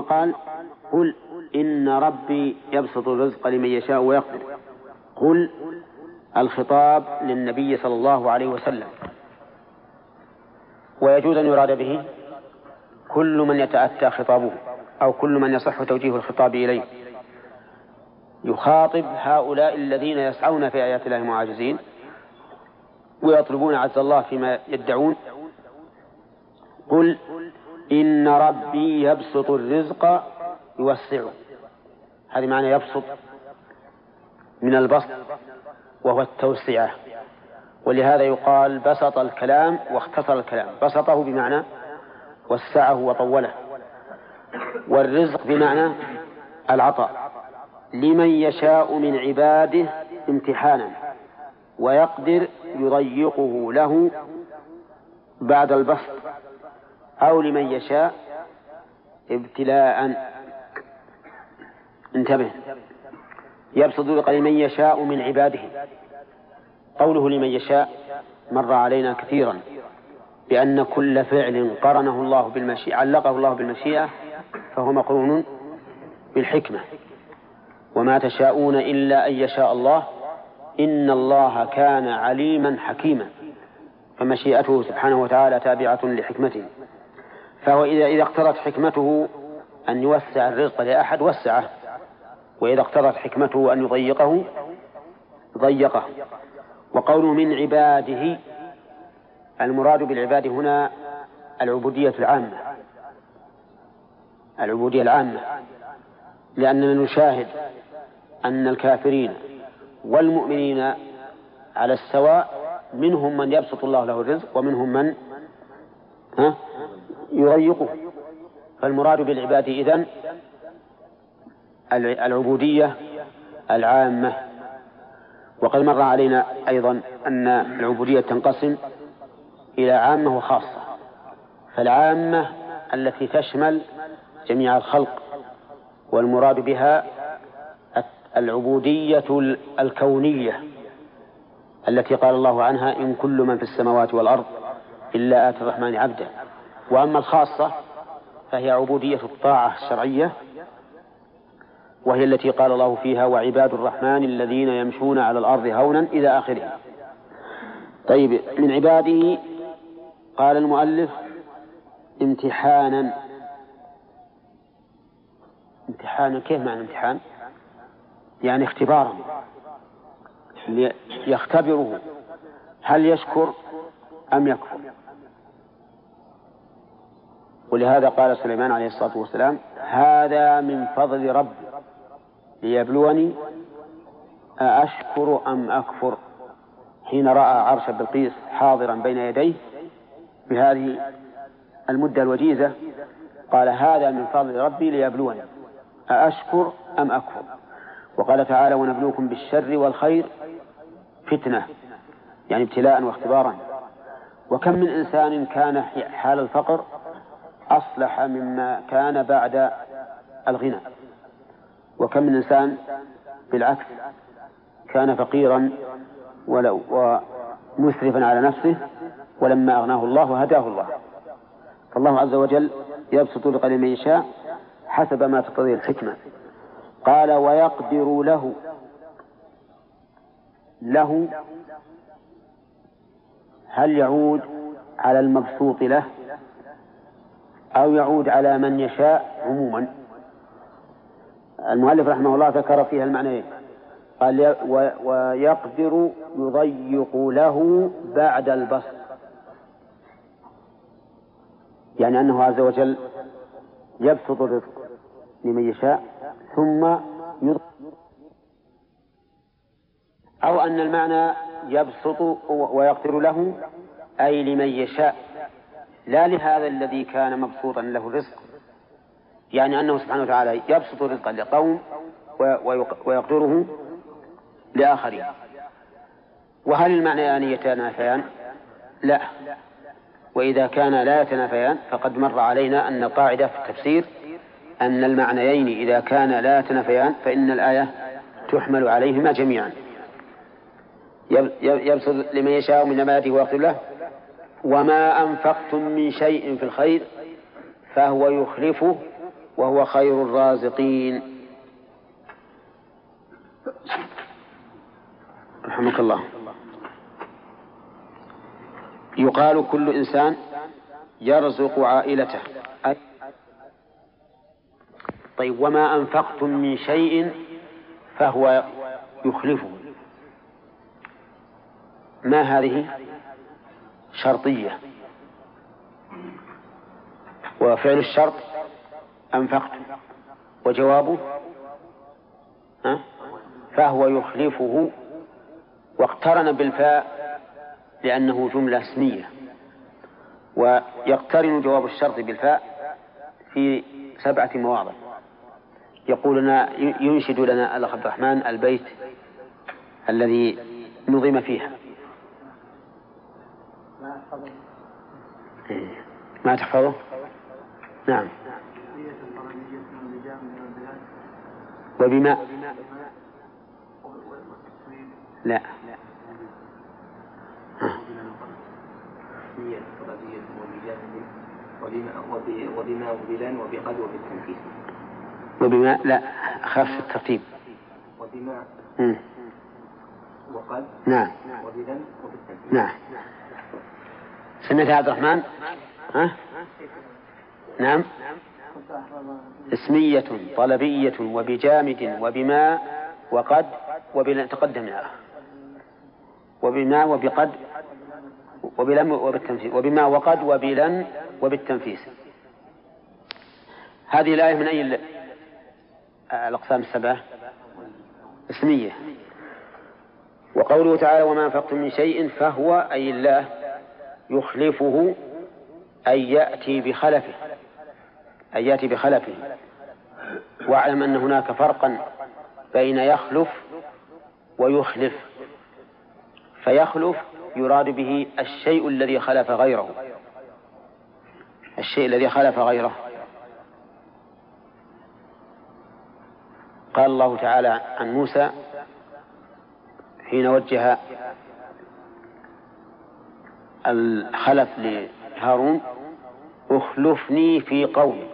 قال قل إن ربي يبسط الرزق لمن يشاء ويقدر. قل الخطاب للنبي صلى الله عليه وسلم. ويجوز أن يراد به كل من يتأتى خطابه أو كل من يصح توجيه الخطاب إليه. يخاطب هؤلاء الذين يسعون في آيات الله معاجزين ويطلبون عز الله فيما يدعون. قل إن ربي يبسط الرزق يوسعه. هذه معنى يبسط من البسط وهو التوسعة. ولهذا يقال بسط الكلام واختصر الكلام. بسطه بمعنى وسعه وطوله. والرزق بمعنى العطاء. لمن يشاء من عباده امتحانا ويقدر يضيقه له بعد البسط. أو لمن يشاء ابتلاء. انتبه. يبسط الرزق لمن يشاء من عباده. قوله لمن يشاء مر علينا كثيرا بأن كل فعل قرنه الله بالمشيئة علقه الله بالمشيئة فهو مقرون بالحكمة. وما تشاءون إلا أن يشاء الله إن الله كان عليما حكيما. فمشيئته سبحانه وتعالى تابعة لحكمته. فهو إذا إذا اقتضت حكمته أن يوسع الرزق لأحد وسعه. وإذا اقتضت حكمته أن يضيقه ضيقه. وقوله من عباده المراد بالعباد هنا العبودية العامة. العبودية العامة. لأننا نشاهد أن الكافرين والمؤمنين على السواء منهم من يبسط الله له الرزق ومنهم من؟ ها؟ يضيقه فالمراد بالعباد إذن العبودية العامة. وقد مر علينا أيضا أن العبودية تنقسم إلى عامة وخاصة. فالعامة التي تشمل جميع الخلق والمراد بها العبودية الكونية التي قال الله عنها إن كل من في السماوات والأرض إلا آتي الرحمن عبدا وأما الخاصة فهي عبودية الطاعة الشرعية وهي التي قال الله فيها وعباد الرحمن الذين يمشون على الأرض هونا إلى آخره طيب من عباده قال المؤلف امتحانا امتحانا كيف معنى امتحان؟ يعني اختبارا. يختبره هل يشكر أم يكفر؟ ولهذا قال سليمان عليه الصلاة والسلام هذا من فضل ربي ليبلوني أأشكر أم أكفر؟ حين رأى عرش بلقيس حاضرا بين يديه بهذه المدة الوجيزة قال هذا من فضل ربي ليبلوني أأشكر أم أكفر؟ وقال تعالى ونبلوكم بالشر والخير فتنة يعني ابتلاء واختبارا. وكم من إنسان كان حال الفقر أصلح مما كان بعد الغنى. وكم من إنسان بالعكس كان فقيرا ولو ومسرفا على نفسه ولما أغناه الله هداه الله. فالله عز وجل يبسط رزق لمن يشاء حسب ما تقتضي الحكمة. قال ويقدر له له هل يعود على المبسوط له؟ أو يعود على من يشاء عموما. المؤلف رحمه الله ذكر فيها المعنيين قال ويقدر يضيق له بعد البسط يعني أنه عز وجل يبسط الرزق لمن يشاء ثم يضيق أو أن المعنى يبسط ويقدر له أي لمن يشاء. لا لهذا الذي كان مبسوطا له الرزق. يعني أنه سبحانه وتعالى يبسط رزقا لقوم ويقدره لآخرين. وهل المعنيان يتنافيان؟ لا. وإذا كان لا يتنافيان فقد مر علينا أن قاعدة في التفسير أن المعنيين إذا كان لا يتنافيان فإن الآية تحمل عليهما جميعا. يبسط لمن يشاء من عباده ويغفر له وما أنفقتم من شيء في الخير فهو يخلفه وهو خير الرازقين. رحمك الله. يقال كل إنسان يرزق عائلته. طيب وما أنفقتم من شيء فهو يخلفه. ما هذه؟ شرطية. وفعل الشرط أنفقت. وجوابه؟ فهو يخلفه واقترن بالفاء لأنه جملة اسمية. ويقترن جواب الشرط بالفاء في سبعة مواضع. يقول لنا ينشد لنا الأخ عبد الرحمن البيت الذي نظم فيها. ما تحفظه؟ نعم. وبما لا. وبما وبلان وبقد وبالتنفيذ وبما لا خف الترتيب وبما وقد نعم وبلان وبالتنفيذ نعم. سمعت عبد الرحمن؟ ها؟ نعم. اسمية طلبية وبجامد وبما وقد وبلا تقدمنا وبما وبقد وبلم وبالتنفيس. وبما وقد وبلن وبالتنفيس. هذه الآية من أي الأقسام السبعة؟ اسمية. وقوله تعالى وما أنفقتم من شيء فهو أي الله. يخلفه أي يأتي بخلفه أن يأتي بخلفه. واعلم أن هناك فرقا بين يخلف ويخلف. فيخلف يراد به الشيء الذي خلف غيره. الشيء الذي خلف غيره. قال الله تعالى عن موسى حين وجه الخلف لهارون اخلفني في قومي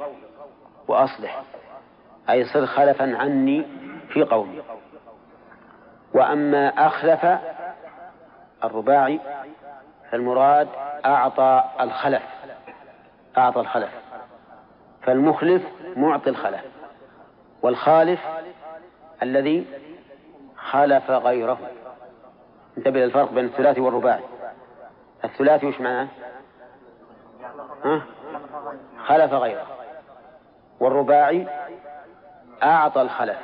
وأصلح أي صر خلفا عني في قومي. وأما أخلف الرباعي فالمراد أعطى الخلف أعطى الخلف. فالمخلف معطي الخلف والخالف الذي خالف غيره. انتبه للفرق بين الثلاثي والرباعي. الثلاثي وش معناه؟ ها؟ خلف غيره. والرباعي أعطى الخلف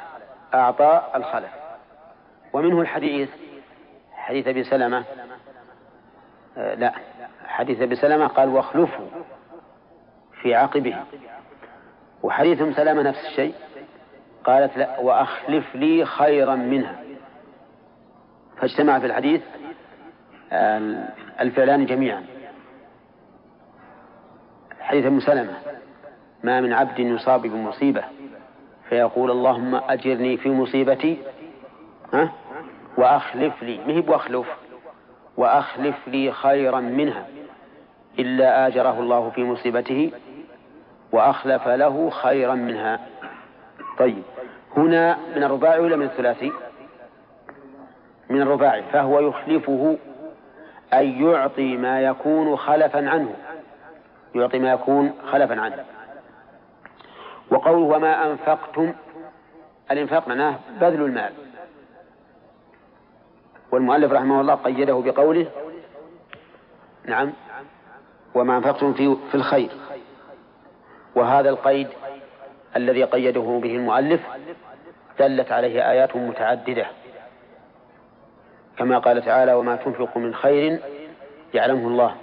أعطى الخلف. ومنه الحديث حديث أبي سلمة. آه لا حديث أبي سلمة قال واخلفه في عقبه. وحديث أم سلمة نفس الشيء قالت لا وأخلف لي خيرا منها. فاجتمع في الحديث الفعلان جميعا. حديث أم سلمة ما من عبد يصاب بمصيبة فيقول اللهم أجرني في مصيبتي ها؟ وأخلف لي مهب واخلف وأخلف لي خيرا منها إلا آجره الله في مصيبته وأخلف له خيرا منها. طيب هنا من الرباعي ولا من الثلاثي؟ من الرباعي فهو يخلفه أي يعطي ما يكون خلفا عنه. يعطي ما يكون خلفا عنه. وقوله وما أنفقتم الإنفاق معناه بذل المال. والمؤلف رحمه الله قيده بقوله نعم وما أنفقتم في, في الخير. وهذا القيد الذي قيده به المؤلف دلت عليه آيات متعددة. كما قال تعالى وما تنفقوا من خير يعلمه الله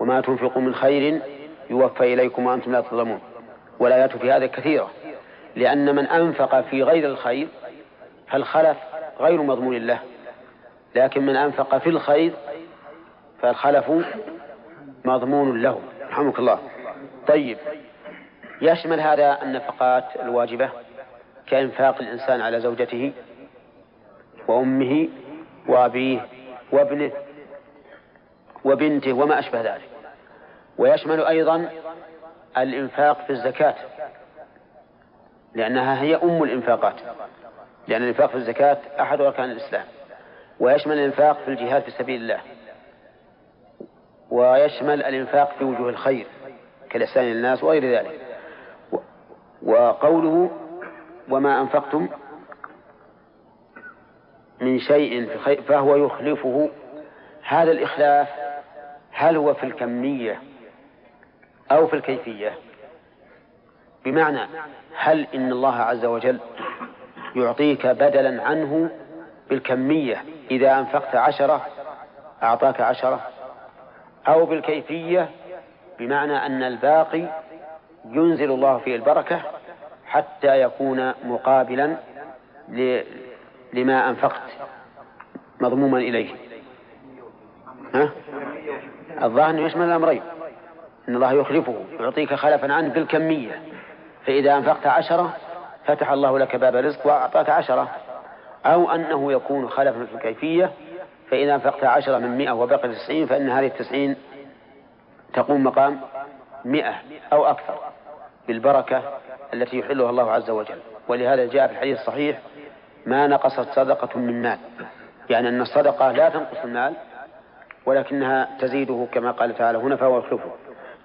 وما تنفقوا من خير يوفى إليكم وأنتم لا تظلمون والآيات في هذا كثيرة لأن من أنفق في غير الخير فالخلف غير مضمون له لكن من أنفق في الخير فالخلف مضمون له رحمك الله. طيب يشمل هذا النفقات الواجبة كإنفاق الإنسان على زوجته وأمه وأبيه وابنه وبنته وما أشبه ذلك. ويشمل أيضا الإنفاق في الزكاة لأنها هي أم الإنفاقات لأن الإنفاق في الزكاة أحد أركان الإسلام. ويشمل الإنفاق في الجهاد في سبيل الله. ويشمل الإنفاق في وجوه الخير كالإحسان للناس وغير ذلك. وقوله وما أنفقتم من شيء فهو يخلفه. هذا الإخلاف هل هو في الكمية أو في الكيفية؟ بمعنى هل إن الله عز وجل يعطيك بدلا عنه بالكمية إذا أنفقت عشرة أعطاك عشرة أو بالكيفية بمعنى أن الباقي ينزل الله فيه البركة حتى يكون مقابلا لما أنفقت مضموما إليه. ها؟ الظاهر أنه يشمل الأمرين. أن الله يخلفه يعطيك خلفا عنه بالكمية. فإذا أنفقت عشرة فتح الله لك باب رزق وأعطاك عشرة. أو أنه يكون خلفا في الكيفية فإذا أنفقت عشرة من مئة وبقي تسعين فإن هذه التسعين تقوم مقام مئة أو أكثر بالبركة التي يحلها الله عز وجل. ولهذا جاء في الحديث الصحيح ما نقصت صدقة من مال. يعني أن الصدقة لا تنقص المال ولكنها تزيده كما قال تعالى هنا فهو يخلفه.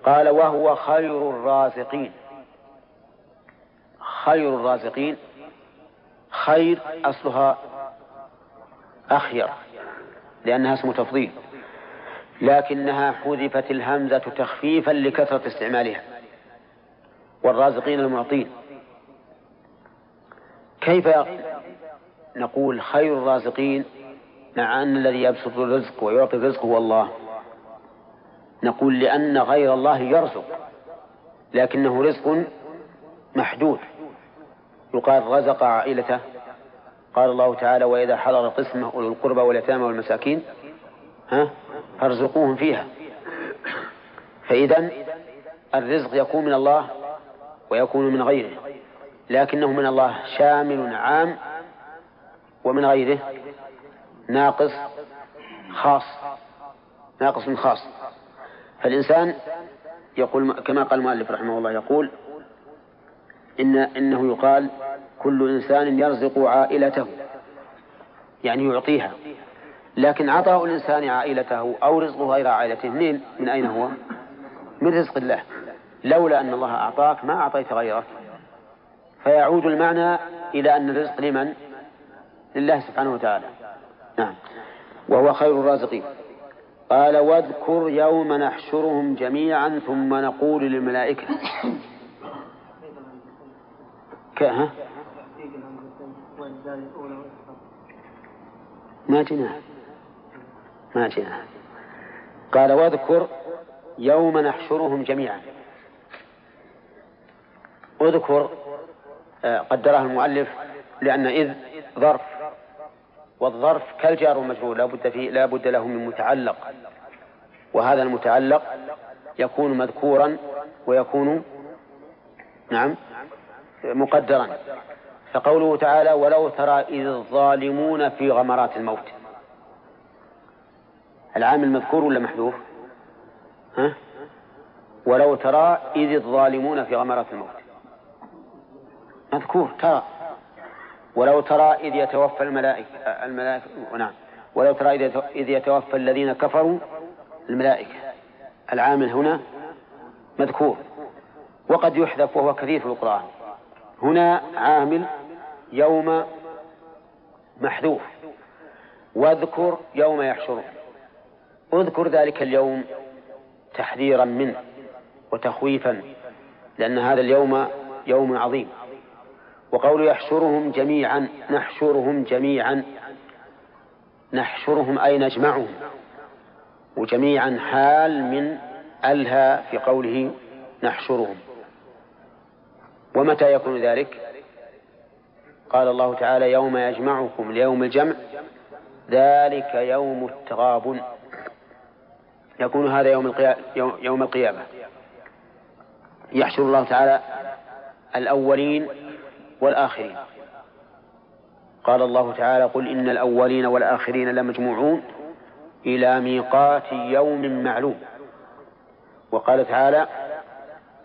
قال وهو خير الرازقين. خير الرازقين. خير أصلها أخير لأنها اسم تفضيل. لكنها حذفت الهمزة تخفيفا لكثرة استعمالها. والرازقين المعطين. كيف نقول خير الرازقين مع أن الذي يبسط الرزق ويعطي الرزق هو الله. نقول لأن غير الله يرزق لكنه رزق محدود. يقال رزق عائلته. قال الله تعالى وإذا حضر قسمه أولو القربى واليتامى والمساكين ها فارزقوهم فيها. فإذا الرزق يكون من الله ويكون من غيره لكنه من الله شامل عام ومن غيره ناقص خاص ناقص خاص. فالإنسان يقول كما قال المؤلف رحمه الله يقول إن إنه يقال كل إنسان يرزق عائلته يعني يعطيها. لكن عطاء الإنسان عائلته أو رزقه غير عائلته منين؟ من أين هو؟ من رزق الله. لولا أن الله أعطاك ما أعطيت غيرك. فيعود المعنى إلى أن الرزق لمن؟ لله سبحانه وتعالى. نعم. وهو خير الرازقين. قال واذكر يوم نحشرهم جميعا ثم نقول للملائكة. ها؟ ما جناه ما جناه قال واذكر يوم نحشرهم جميعا. اذكر آه، قدرها المؤلف لأن إذ ظرف والظرف كالجار والمجرور لا بد فيه لا بد له من متعلق. وهذا المتعلق يكون مذكورا ويكون نعم مقدرا. فقوله تعالى ولو ترى إذ الظالمون في غمرات الموت. العامل مذكور ولا محذوف؟ ها؟ ولو ترى إذ الظالمون في غمرات الموت. مذكور ترى. ولو ترى إذ يتوفى الملائكة الملائكة نعم. ولو ترى إذ يتوفى الذين كفروا الملائكة. العامل هنا مذكور. وقد يحذف وهو كثير في القرآن. هنا عامل يوم محذوف. واذكر يوم يحشرون اذكر ذلك اليوم تحذيرا منه وتخويفا لأن هذا اليوم يوم عظيم. وقول يحشرهم جميعا نحشرهم جميعا نحشرهم أي نجمعهم. وجميعا حال من ألها في قوله نحشرهم. ومتى يكون ذلك؟ قال الله تعالى يوم يجمعكم ليوم الجمع ذلك يوم التغابن يكون هذا يوم يوم القيامة. يحشر الله تعالى الأولين والآخرين. قال الله تعالى قل إن الأولين والآخرين لمجموعون إلى ميقات يوم معلوم. وقال تعالى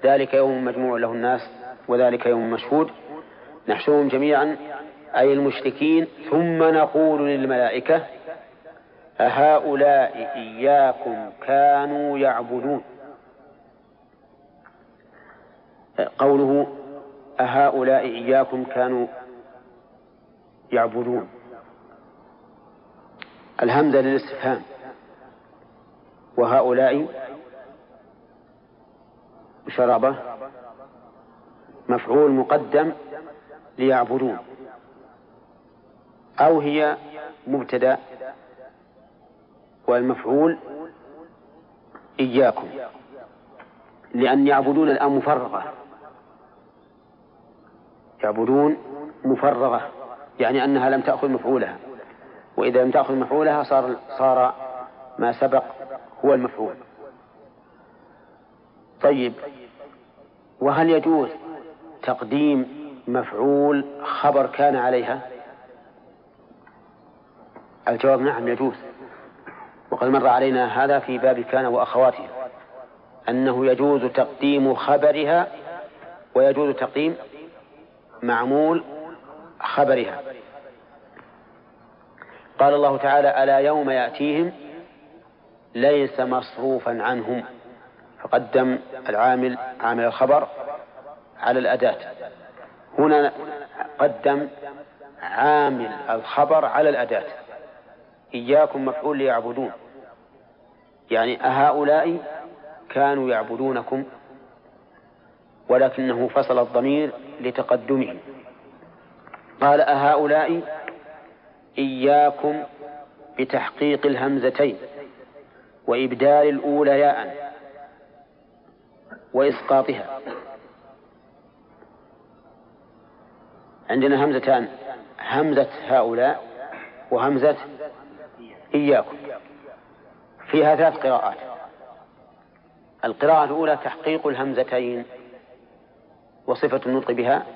ذلك يوم مجموع له الناس وذلك يوم مشهود. نحشرهم جميعا أي المشركين ثم نقول للملائكة أهؤلاء إياكم كانوا يعبدون. قوله أهؤلاء إياكم كانوا يعبدون. الهمزة للاستفهام. وهؤلاء شرابة مفعول مقدم ليعبدون. أو هي مبتدأ والمفعول إياكم. لأن يعبدون الآن مفرغة يعبدون مفرغة يعني أنها لم تأخذ مفعولها. وإذا لم تأخذ مفعولها صار صار ما سبق هو المفعول. طيب وهل يجوز تقديم مفعول خبر كان عليها؟ الجواب نعم يجوز. وقد مر علينا هذا في باب كان وأخواتها أنه يجوز تقديم خبرها ويجوز تقديم معمول خبرها. قال الله تعالى ألا يوم يأتيهم ليس مصروفا عنهم. فقدم العامل عامل الخبر على الأداة. هنا قدم عامل الخبر على الأداة. إياكم مفعول ليعبدون. يعني أهؤلاء كانوا يعبدونكم ولكنه فصل الضمير لتقدمهم. قال أهؤلاء إياكم بتحقيق الهمزتين وإبدال الأولى ياء وإسقاطها. عندنا همزتان همزة هؤلاء وهمزة إياكم. فيها ثلاث قراءات. القراءة الأولى تحقيق الهمزتين وصفة النطق بها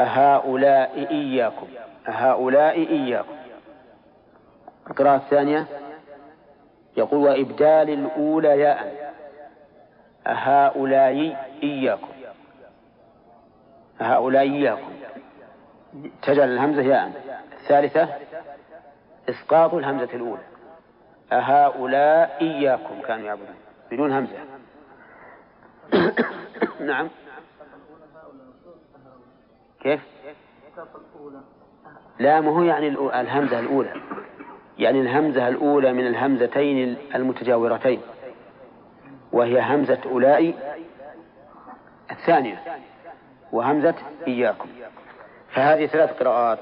أهؤلاء إياكم. أهؤلاء إياكم. القراءة الثانية يقول وإبدال الأولى ياء. أهؤلاء إياكم. أهؤلاء إياكم. تجعل الهمزة ياء. الثالثة إسقاط الهمزة الأولى. أهؤلاء إياكم كانوا يعبدون بدون همزة. نعم. كيف؟ لا ما هو يعني الهمزة الأولى. يعني الهمزة الأولى من الهمزتين المتجاورتين. وهي همزة أولئي الثانية وهمزة إياكم. فهذه ثلاث قراءات.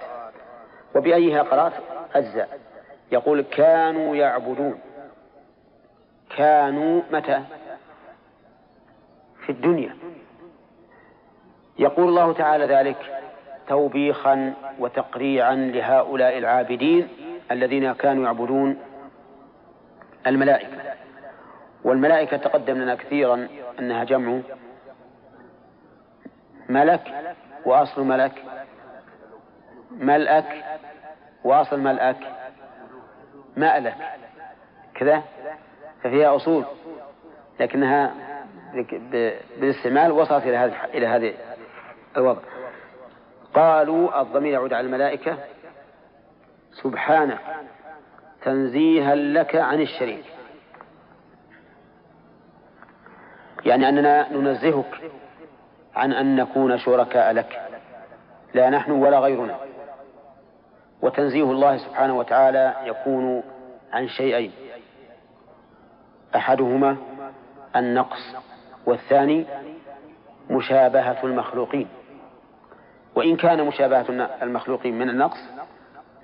وبأيها قرأت أجزاء. يقول كانوا يعبدون. كانوا متى؟ في الدنيا. يقول الله تعالى ذلك توبيخا وتقريعا لهؤلاء العابدين الذين كانوا يعبدون الملائكة. والملائكة تقدم لنا كثيرا أنها جمع ملك وأصل ملك ملأك وأصل ملأك مألك كذا؟ ففيها أصول لكنها بالاستعمال وصلت إلى هذه إلى هذه الوضع قالوا الضمير يعود على الملائكة. سبحانك تنزيها لك عن الشريك. يعني أننا ننزهك عن أن نكون شركاء لك. لا نحن ولا غيرنا. وتنزيه الله سبحانه وتعالى يكون عن شيئين. أحدهما النقص والثاني مشابهة المخلوقين. وإن كان مشابهة المخلوقين من النقص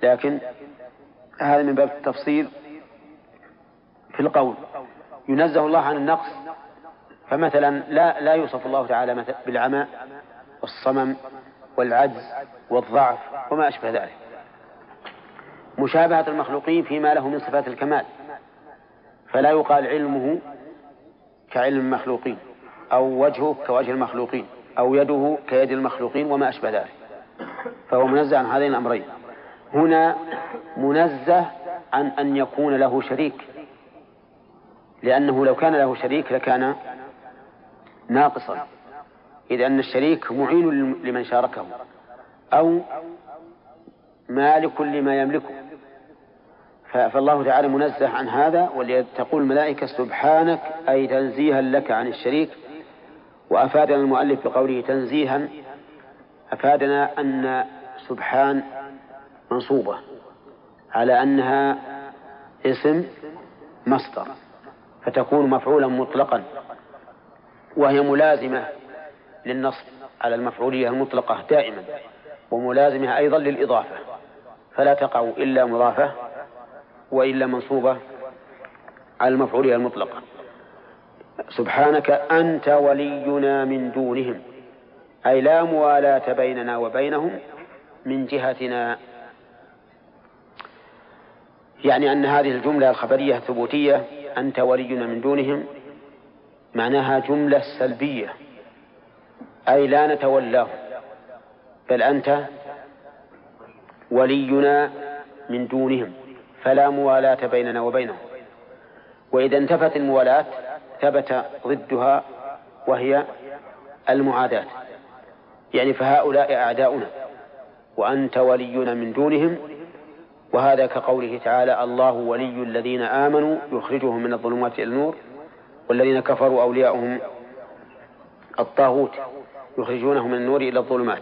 لكن هذا من باب التفصيل في القول. ينزه الله عن النقص فمثلا لا لا يوصف الله تعالى بالعمى والصمم والعجز والضعف وما أشبه ذلك. مشابهة المخلوقين فيما له من صفات الكمال. فلا يقال علمه كعلم المخلوقين أو وجهه كوجه المخلوقين. أو يده كيد المخلوقين وما أشبه ذلك. فهو منزه عن هذين الأمرين. هنا منزه عن أن يكون له شريك. لأنه لو كان له شريك لكان ناقصا. إذ أن الشريك معين لمن شاركه. أو مالك لما يملكه. فالله تعالى منزه عن هذا ولتقول الملائكة سبحانك أي تنزيها لك عن الشريك وأفادنا المؤلف بقوله تنزيها أفادنا أن سبحان منصوبة على أنها اسم مصدر فتكون مفعولا مطلقا وهي ملازمة للنصب على المفعولية المطلقة دائما وملازمة أيضا للإضافة فلا تقع إلا مضافة وإلا منصوبة على المفعولية المطلقة. سبحانك أنت ولينا من دونهم أي لا موالاة بيننا وبينهم من جهتنا. يعني أن هذه الجملة الخبرية الثبوتية أنت ولينا من دونهم معناها جملة سلبية أي لا نتولاه بل أنت ولينا من دونهم فلا موالاة بيننا وبينهم. وإذا انتفت الموالاة ثبت ضدها وهي المعاداة. يعني فهؤلاء أعداؤنا وأنت ولينا من دونهم وهذا كقوله تعالى الله ولي الذين آمنوا يخرجهم من الظلمات إلى النور والذين كفروا أولياؤهم الطاغوت يخرجونهم من النور إلى الظلمات.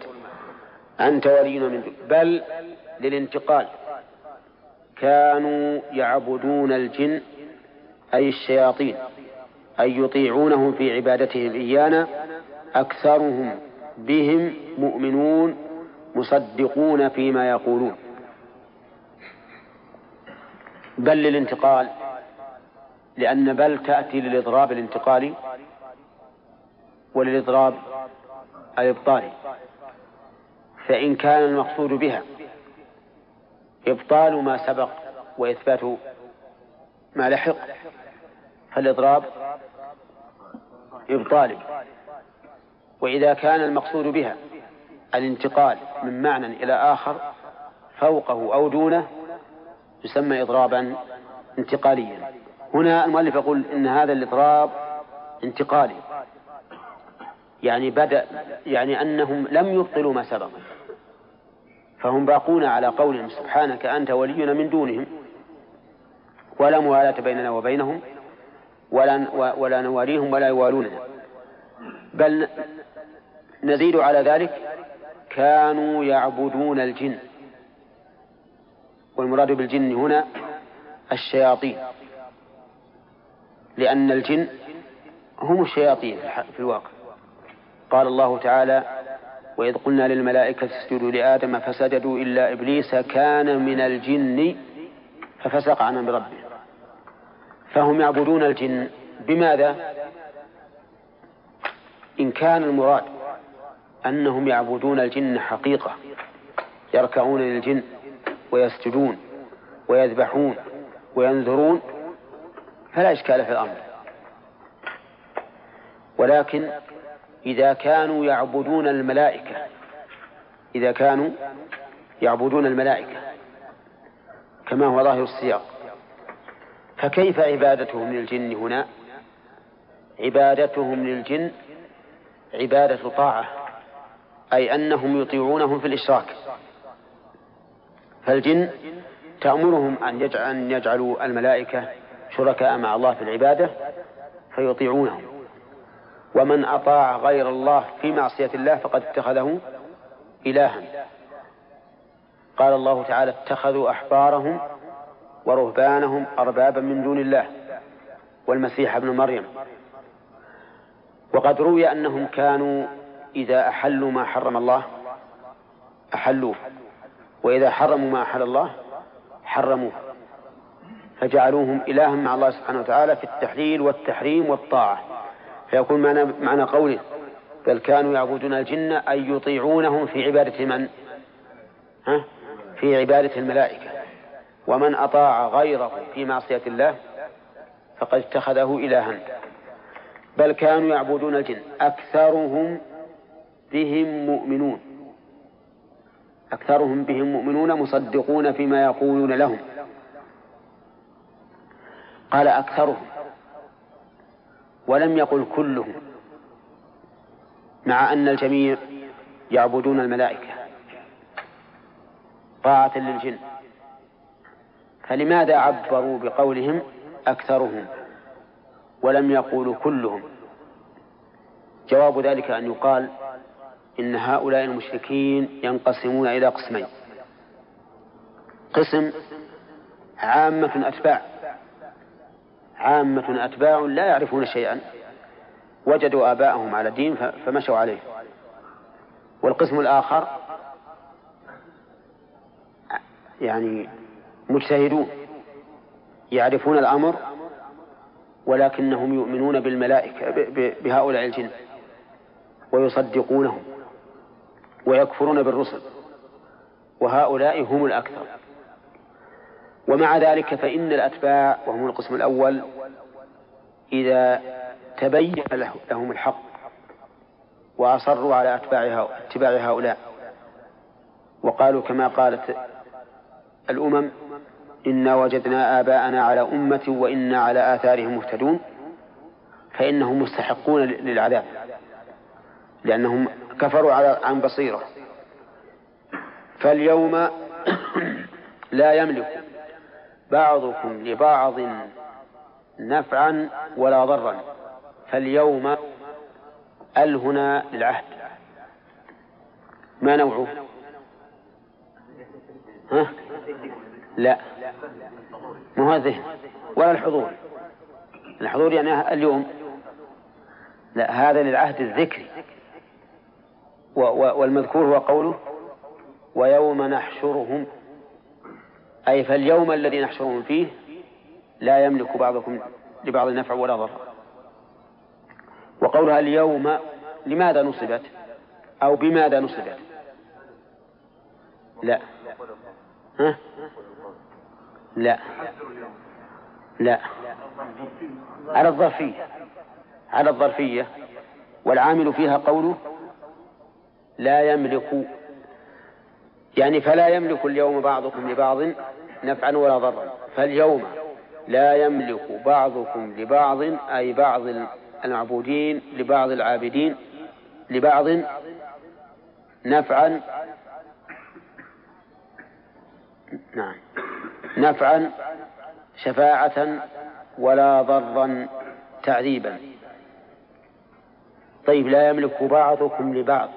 أنت ولينا من دون بل للانتقال كانوا يعبدون الجن أي الشياطين. أي يطيعونهم في عبادتهم إيانا أكثرهم بهم مؤمنون مصدقون فيما يقولون. بل للانتقال لأن بل تأتي للإضراب الانتقالي وللإضراب الإبطالي. فإن كان المقصود بها إبطال ما سبق وإثبات ما لحق فالإضراب إبطالي وإذا كان المقصود بها الانتقال من معنى إلى آخر فوقه أو دونه يسمى إضرابا انتقاليا. هنا المؤلف يقول إن هذا الإضراب انتقالي. يعني بدأ يعني أنهم لم يبطلوا ما سبق. فهم باقون على قولهم سبحانك أنت ولينا من دونهم ولا موالاة بيننا وبينهم. ولا ولا نواليهم ولا يوالوننا بل نزيد على ذلك كانوا يعبدون الجن. والمراد بالجن هنا الشياطين. لأن الجن هم الشياطين في الواقع. قال الله تعالى وإذ قلنا للملائكة اسجدوا لآدم فسجدوا إلا إبليس كان من الجن ففسق عن أمر ربه. فهم يعبدون الجن بماذا؟ إن كان المراد أنهم يعبدون الجن حقيقة يركعون للجن ويسجدون ويذبحون وينذرون فلا إشكال في الأمر ولكن إذا كانوا يعبدون الملائكة إذا كانوا يعبدون الملائكة كما هو ظاهر السياق فكيف عبادتهم للجن هنا؟ عبادتهم للجن عبادة طاعة أي أنهم يطيعونهم في الإشراك. فالجن تأمرهم أن يجعلوا الملائكة شركاء مع الله في العبادة فيطيعونهم. ومن أطاع غير الله في معصية الله فقد اتخذه إلها. قال الله تعالى اتخذوا أحبارهم ورهبانهم أربابا من دون الله والمسيح ابن مريم. وقد روي أنهم كانوا إذا أحلوا ما حرم الله أحلوه. وإذا حرموا ما أحل الله حرموه. فجعلوهم إلها مع الله سبحانه وتعالى في التحليل والتحريم والطاعة. فيكون معنى, معنى قوله بل كانوا يعبدون الجن أي يطيعونهم في عبادة من؟ ها؟ في عبادة الملائكة. ومن أطاع غيره في معصية الله فقد اتخذه إلها. بل كانوا يعبدون الجن. أكثرهم بهم مؤمنون. أكثرهم بهم مؤمنون مصدقون فيما يقولون لهم. قال أكثرهم. ولم يقل كلهم. مع أن الجميع يعبدون الملائكة. طاعة للجن. فلماذا عبروا بقولهم أكثرهم ولم يقولوا كلهم؟ جواب ذلك أن يقال إن هؤلاء المشركين ينقسمون إلى قسمين. قسم عامة أتباع. عامة أتباع لا يعرفون شيئا. وجدوا آباءهم على دين فمشوا عليه. والقسم الآخر يعني مجتهدون يعرفون الأمر ولكنهم يؤمنون بالملائكة بهؤلاء الجن ويصدقونهم ويكفرون بالرسل وهؤلاء هم الأكثر. ومع ذلك فإن الأتباع وهم القسم الأول إذا تبين لهم الحق وأصروا على أتباع اتباع هؤلاء وقالوا كما قالت الأمم إنا وجدنا آباءنا على أمة وإنا على آثارهم مهتدون فإنهم مستحقون للعذاب لأنهم كفروا على عن بصيرة. فاليوم لا يملك بعضكم لبعض نفعا ولا ضرا. فاليوم أل هنا للعهد؟ ما نوعه؟ ها؟ لا. مو الذهن ولا الحضور. الحضور يعني اليوم. لا هذا للعهد الذكري. والمذكور هو قوله ويوم نحشرهم. أي فاليوم الذي نحشرهم فيه لا يملك بعضكم لبعض نفع ولا ضر وقولها اليوم لماذا نصبت؟ أو بماذا نصبت؟ لا. ها؟ لا. لا. على الظرفية. على الظرفية. والعامل فيها قوله لا يملك يعني فلا يملك اليوم بعضكم لبعض نفعا ولا ضرا. فاليوم لا يملك بعضكم لبعض أي بعض المعبودين لبعض العابدين لبعض نفعا. نعم. نفعا شفاعة ولا ضرا تعذيبا. طيب لا يملك بعضكم لبعض.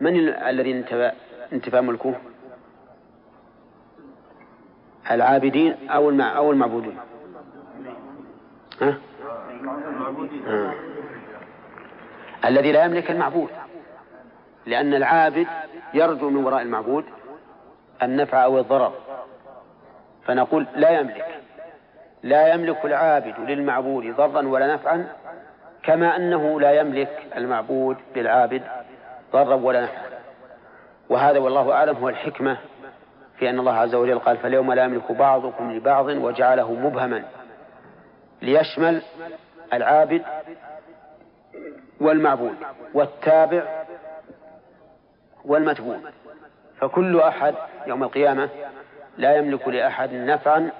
من الذي انتفى, ملكه العابدين أو أو المعبودين ها؟ ها. الذي لا يملك المعبود. لأن العابد يرجو من وراء المعبود النفع أو الضرر. فنقول لا يملك. لا يملك العابد للمعبود ضرا ولا نفعا كما أنه لا يملك المعبود للعابد ضرا ولا نفعا. وهذا والله أعلم هو الحكمة في أن الله عز وجل قال فاليوم لا يملك بعضكم لبعض وجعله مبهما ليشمل العابد والمعبود والتابع والمتبوع. فكل أحد يوم القيامة لا يملك لأحد نفعا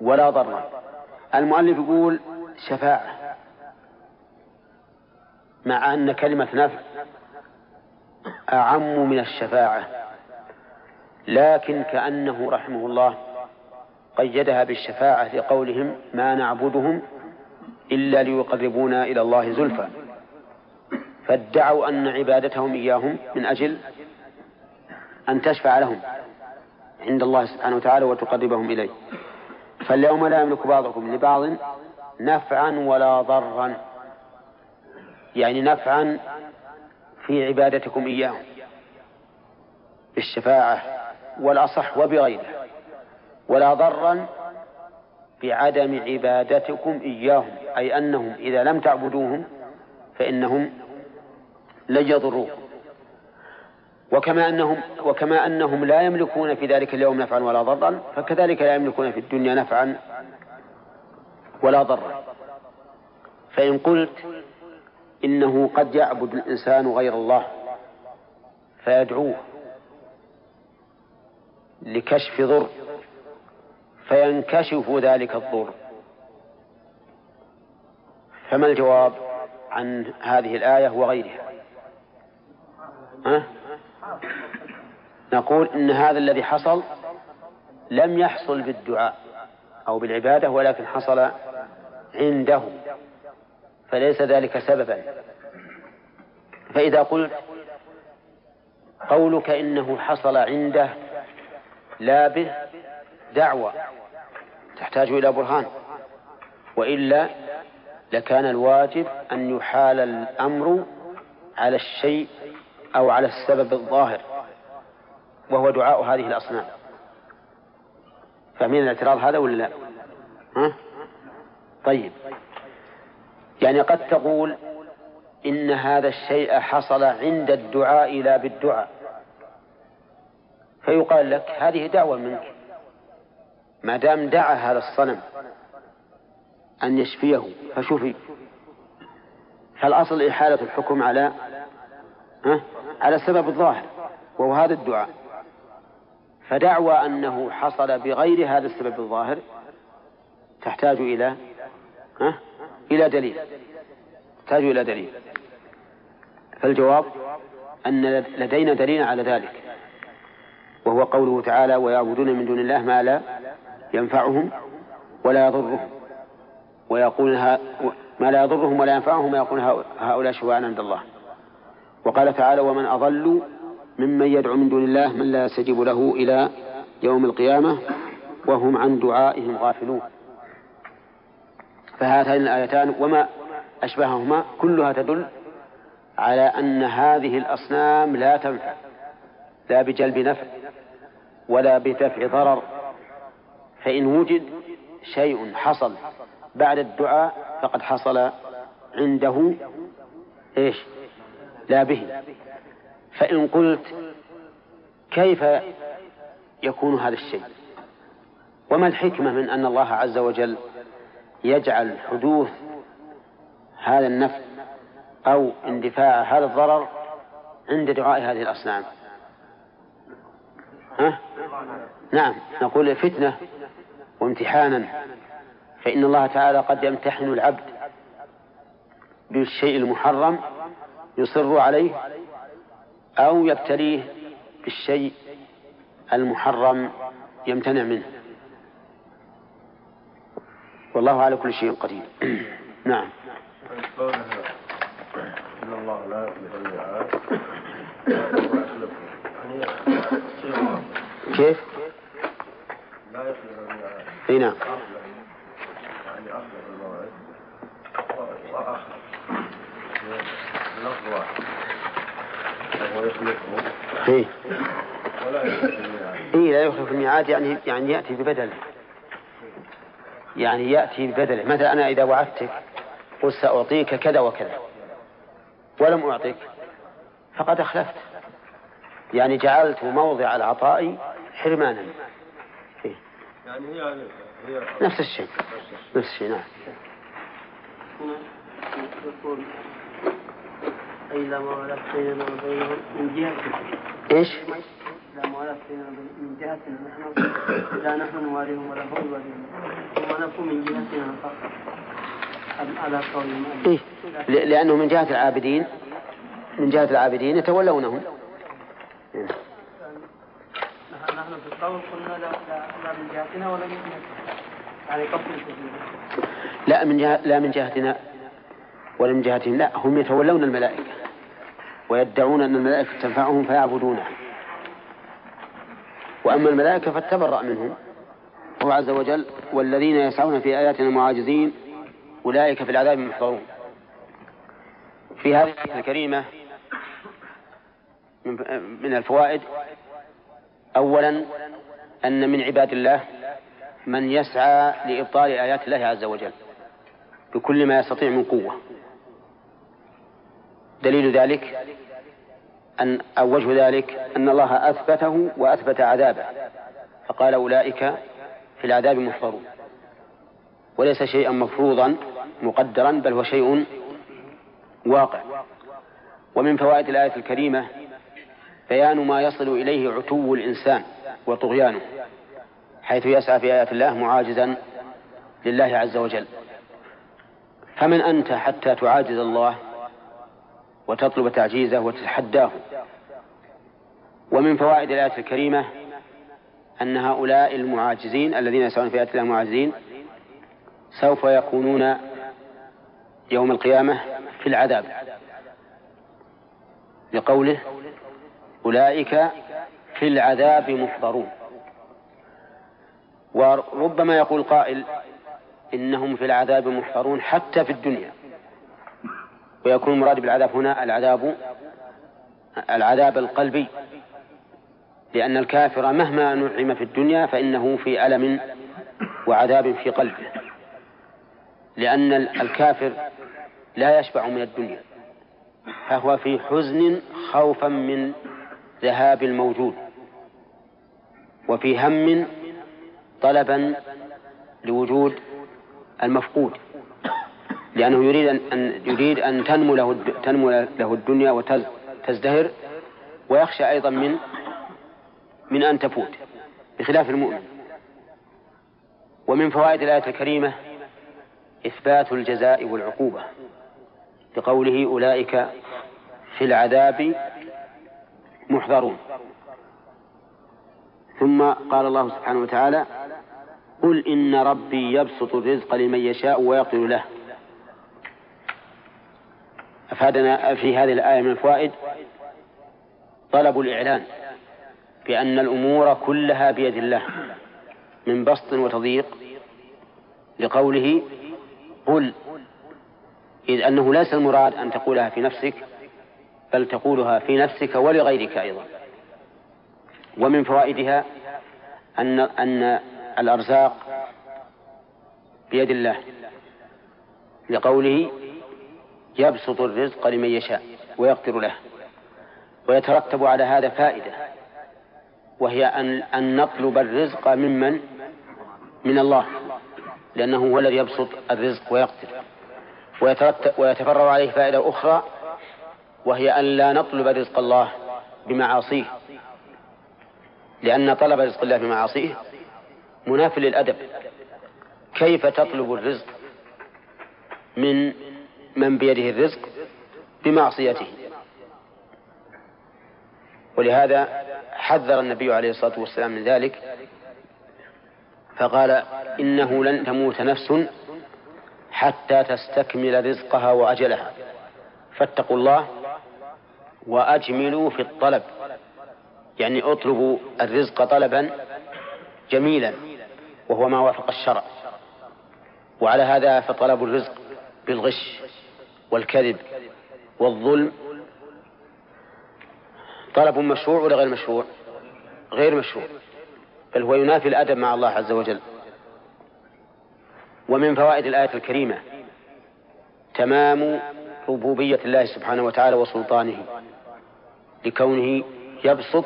ولا ضرا. المؤلف يقول شفاعة مع أن كلمة نفع أعم من الشفاعة لكن كأنه رحمه الله قيدها بالشفاعة لقولهم ما نعبدهم إلا ليقربونا إلى الله زلفى. فادعوا أن عبادتهم إياهم من أجل أن تشفع لهم. عند الله سبحانه وتعالى وتقربهم إليه. فاليوم لا يملك بعضكم لبعض نفعا ولا ضرا. يعني نفعا في عبادتكم إياهم بالشفاعة والأصح وبغيره ولا ضرا بعدم عبادتكم إياهم أي أنهم إذا لم تعبدوهم فإنهم لن يضروكم. وكما أنهم وكما أنهم لا يملكون في ذلك اليوم نفعا ولا ضرا فكذلك لا يملكون في الدنيا نفعا ولا ضرا. فإن قلت إنه قد يعبد الإنسان غير الله فيدعوه لكشف ضر فينكشف ذلك الضر. فما الجواب عن هذه الآية وغيرها؟ ها؟ نقول إن هذا الذي حصل لم يحصل بالدعاء أو بالعبادة ولكن حصل عنده فليس ذلك سببا. فإذا قلت قولك إنه حصل عنده لا به دعوة تحتاج إلى برهان. وإلا لكان الواجب أن يحال الأمر على الشيء أو على السبب الظاهر وهو دعاء هذه الأصنام فاهمين الاعتراض هذا ولا لا؟ ها؟ طيب يعني قد تقول إن هذا الشيء حصل عند الدعاء لا بالدعاء فيقال لك هذه دعوة منك ما دام دعا هذا الصنم أن يشفيه فشفي فالأصل إحالة الحكم على ها؟ على السبب الظاهر وهو هذا الدعاء. فدعوى أنه حصل بغير هذا السبب الظاهر تحتاج إلى ها؟ إلى دليل. تحتاج إلى دليل. فالجواب أن لدينا دليل على ذلك وهو قوله تعالى ويعبدون من دون الله ما لا ينفعهم ولا يضرهم. ويقول ما لا يضرهم ولا ينفعهم ويقول هؤلاء شفعاء عند الله. وقال تعالى ومن أضل ممن يدعو من دون الله من لا يستجيب له إلى يوم القيامة وهم عن دعائهم غافلون. فهاتان الآيتان وما أشبههما كلها تدل على أن هذه الأصنام لا تنفع لا بجلب نفع ولا بدفع ضرر. فإن وجد شيء حصل بعد الدعاء فقد حصل عنده إيش؟ لا به. فإن قلت كيف يكون هذا الشيء؟ وما الحكمة من أن الله عز وجل يجعل حدوث هذا النفع أو اندفاع هذا الضرر عند دعاء هذه الأصنام؟ ها؟ نعم نقول فتنة وامتحانا. فإن الله تعالى قد يمتحن العبد بالشيء المحرم يصر عليه أو يبتليه بالشيء المحرم يمتنع منه. والله على كل شيء قدير. نعم. إن الله لا يخلف الميعاد كيف؟ لا يخلف الميعاد نعم. الميعاد. اي لا يخلف الميعاد يعني يعني يأتي ببدله يعني يأتي ببدله مثلا أنا إذا وعدتك قلت سأعطيك كذا وكذا. ولم أعطك فقد أخلفت. يعني جعلت موضع العطاء حرمانا. إيه؟ يعني هي نفس الشيء. نفس الشيء نعم. يقول أي لا موالاه بيننا وبينهم من جهة. إيش؟ لا موالاه بيننا من جهتنا نحن لا نحن نواليهم ولا هم يواليهم ونكون من جهتنا فقط. على قول إيه؟ لأنه من جهة العابدين. من جهة العابدين يتولونهم. نحن في القول قلنا لا, لا من جهتنا ولا من يعني لا من جهة لا من جهتنا. ولا من جهتهم. لا هم يتولون الملائكة ويدعون أن الملائكة تنفعهم فيعبدونه وأما الملائكة فاتبرأ منهم. هو عز وجل والذين يسعون في آياتنا معاجزين أولئك في العذاب محضرون. في هذه الآية الكريمة من الفوائد. أولا أن من عباد الله من يسعى لإبطال آيات الله عز وجل بكل ما يستطيع من قوة. دليل ذلك أن أو وجه ذلك أن الله أثبته وأثبت عذابه فقال أولئك في العذاب محضرون. وليس شيئا مفروضا مقدرا بل هو شيء واقع. ومن فوائد الآية الكريمة بيان ما يصل إليه عتو الإنسان وطغيانه حيث يسعى في آيات الله معاجزا لله عز وجل. فمن أنت حتى تعاجز الله وتطلب تعجيزه وتتحداه. ومن فوائد الآية الكريمة أن هؤلاء المعاجزين الذين يسعون في آيات الله المعاجزين سوف يكونون يوم القيامة في العذاب. لقوله أولئك في العذاب محضرون وربما يقول قائل إنهم في العذاب محضرون حتى في الدنيا. ويكون المراد بالعذاب هنا العذاب العذاب القلبي. لأن الكافر مهما نعم في الدنيا فإنه في ألم وعذاب في قلبه. لأن الكافر لا يشبع من الدنيا فهو في حزن خوفا من ذهاب الموجود وفي هم طلبا لوجود المفقود. لأنه يريد أن يريد أن تنمو له تنمو له الدنيا وتزدهر ويخشى أيضا من من أن تفوت بخلاف المؤمن. ومن فوائد الآية الكريمة إثبات الجزاء والعقوبة بقوله أولئك في العذاب محضرون. ثم قال الله سبحانه وتعالى قل إن ربي يبسط الرزق لمن يشاء ويقدر له. أفادنا في هذه الآية من الفوائد طلب الإعلان بأن الأمور كلها بيد الله من بسط وتضييق لقوله قل إذ أنه ليس المراد أن تقولها في نفسك بل تقولها في نفسك ولغيرك أيضا. ومن فوائدها أن أن الأرزاق بيد الله لقوله يبسط الرزق لمن يشاء ويقدر له. ويترتب على هذا فائدة وهي أن أن نطلب الرزق ممن؟ من الله لأنه هو الذي يبسط الرزق ويقدر ويتفرع عليه فائدة أخرى وهي أن لا نطلب رزق الله بمعاصيه. لأن طلب رزق الله بمعاصيه مناف للأدب. كيف تطلب الرزق من من بيده الرزق بمعصيته. ولهذا حذر النبي عليه الصلاة والسلام من ذلك فقال إنه لن تموت نفس حتى تستكمل رزقها وأجلها. فاتقوا الله وأجملوا في الطلب. يعني اطلبوا الرزق طلبا جميلا وهو ما وافق الشرع. وعلى هذا فطلب الرزق بالغش. والكذب والظلم. طلب مشروع ولا غير مشروع؟ غير مشروع. بل هو ينافي الأدب مع الله عز وجل. ومن فوائد الآية الكريمة تمام ربوبية الله سبحانه وتعالى وسلطانه لكونه يبسط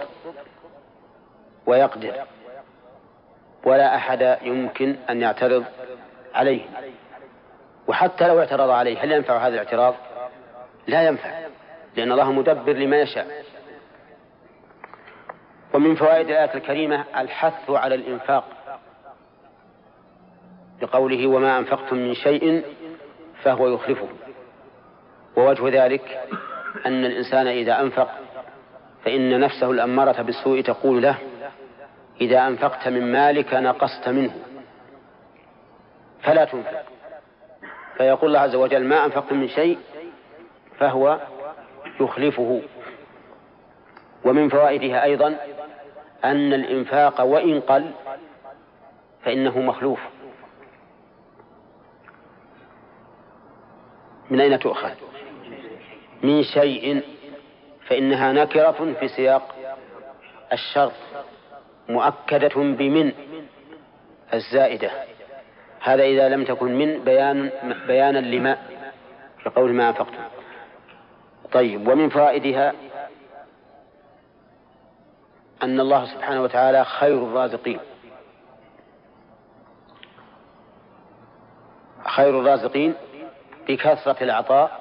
ويقدر. ولا أحد يمكن أن يعترض عليه. وحتى لو اعترض عليه هل ينفع هذا الاعتراض؟ لا ينفع لأن الله مدبر لما يشاء. ومن فوائد الآية الكريمة الحث على الإنفاق بقوله وما أنفقتم من شيء فهو يخلفه. ووجه ذلك أن الإنسان إذا أنفق فإن نفسه الأمارة بالسوء تقول له إذا أنفقت من مالك نقصت منه. فلا تنفق. فيقول الله عز وجل ما أنفقتم من شيء فهو يخلفه. ومن فوائدها أيضا أن الإنفاق وإن قل فإنه مخلوف. من أين تؤخذ؟ من شيء فإنها نكرة في سياق الشرط مؤكدة بمن؟ الزائدة. هذا إذا لم تكن من بيان بيانا لما في قول ما أنفقتم طيب ومن فوائدها أن الله سبحانه وتعالى خير الرازقين. خير الرازقين بكثرة العطاء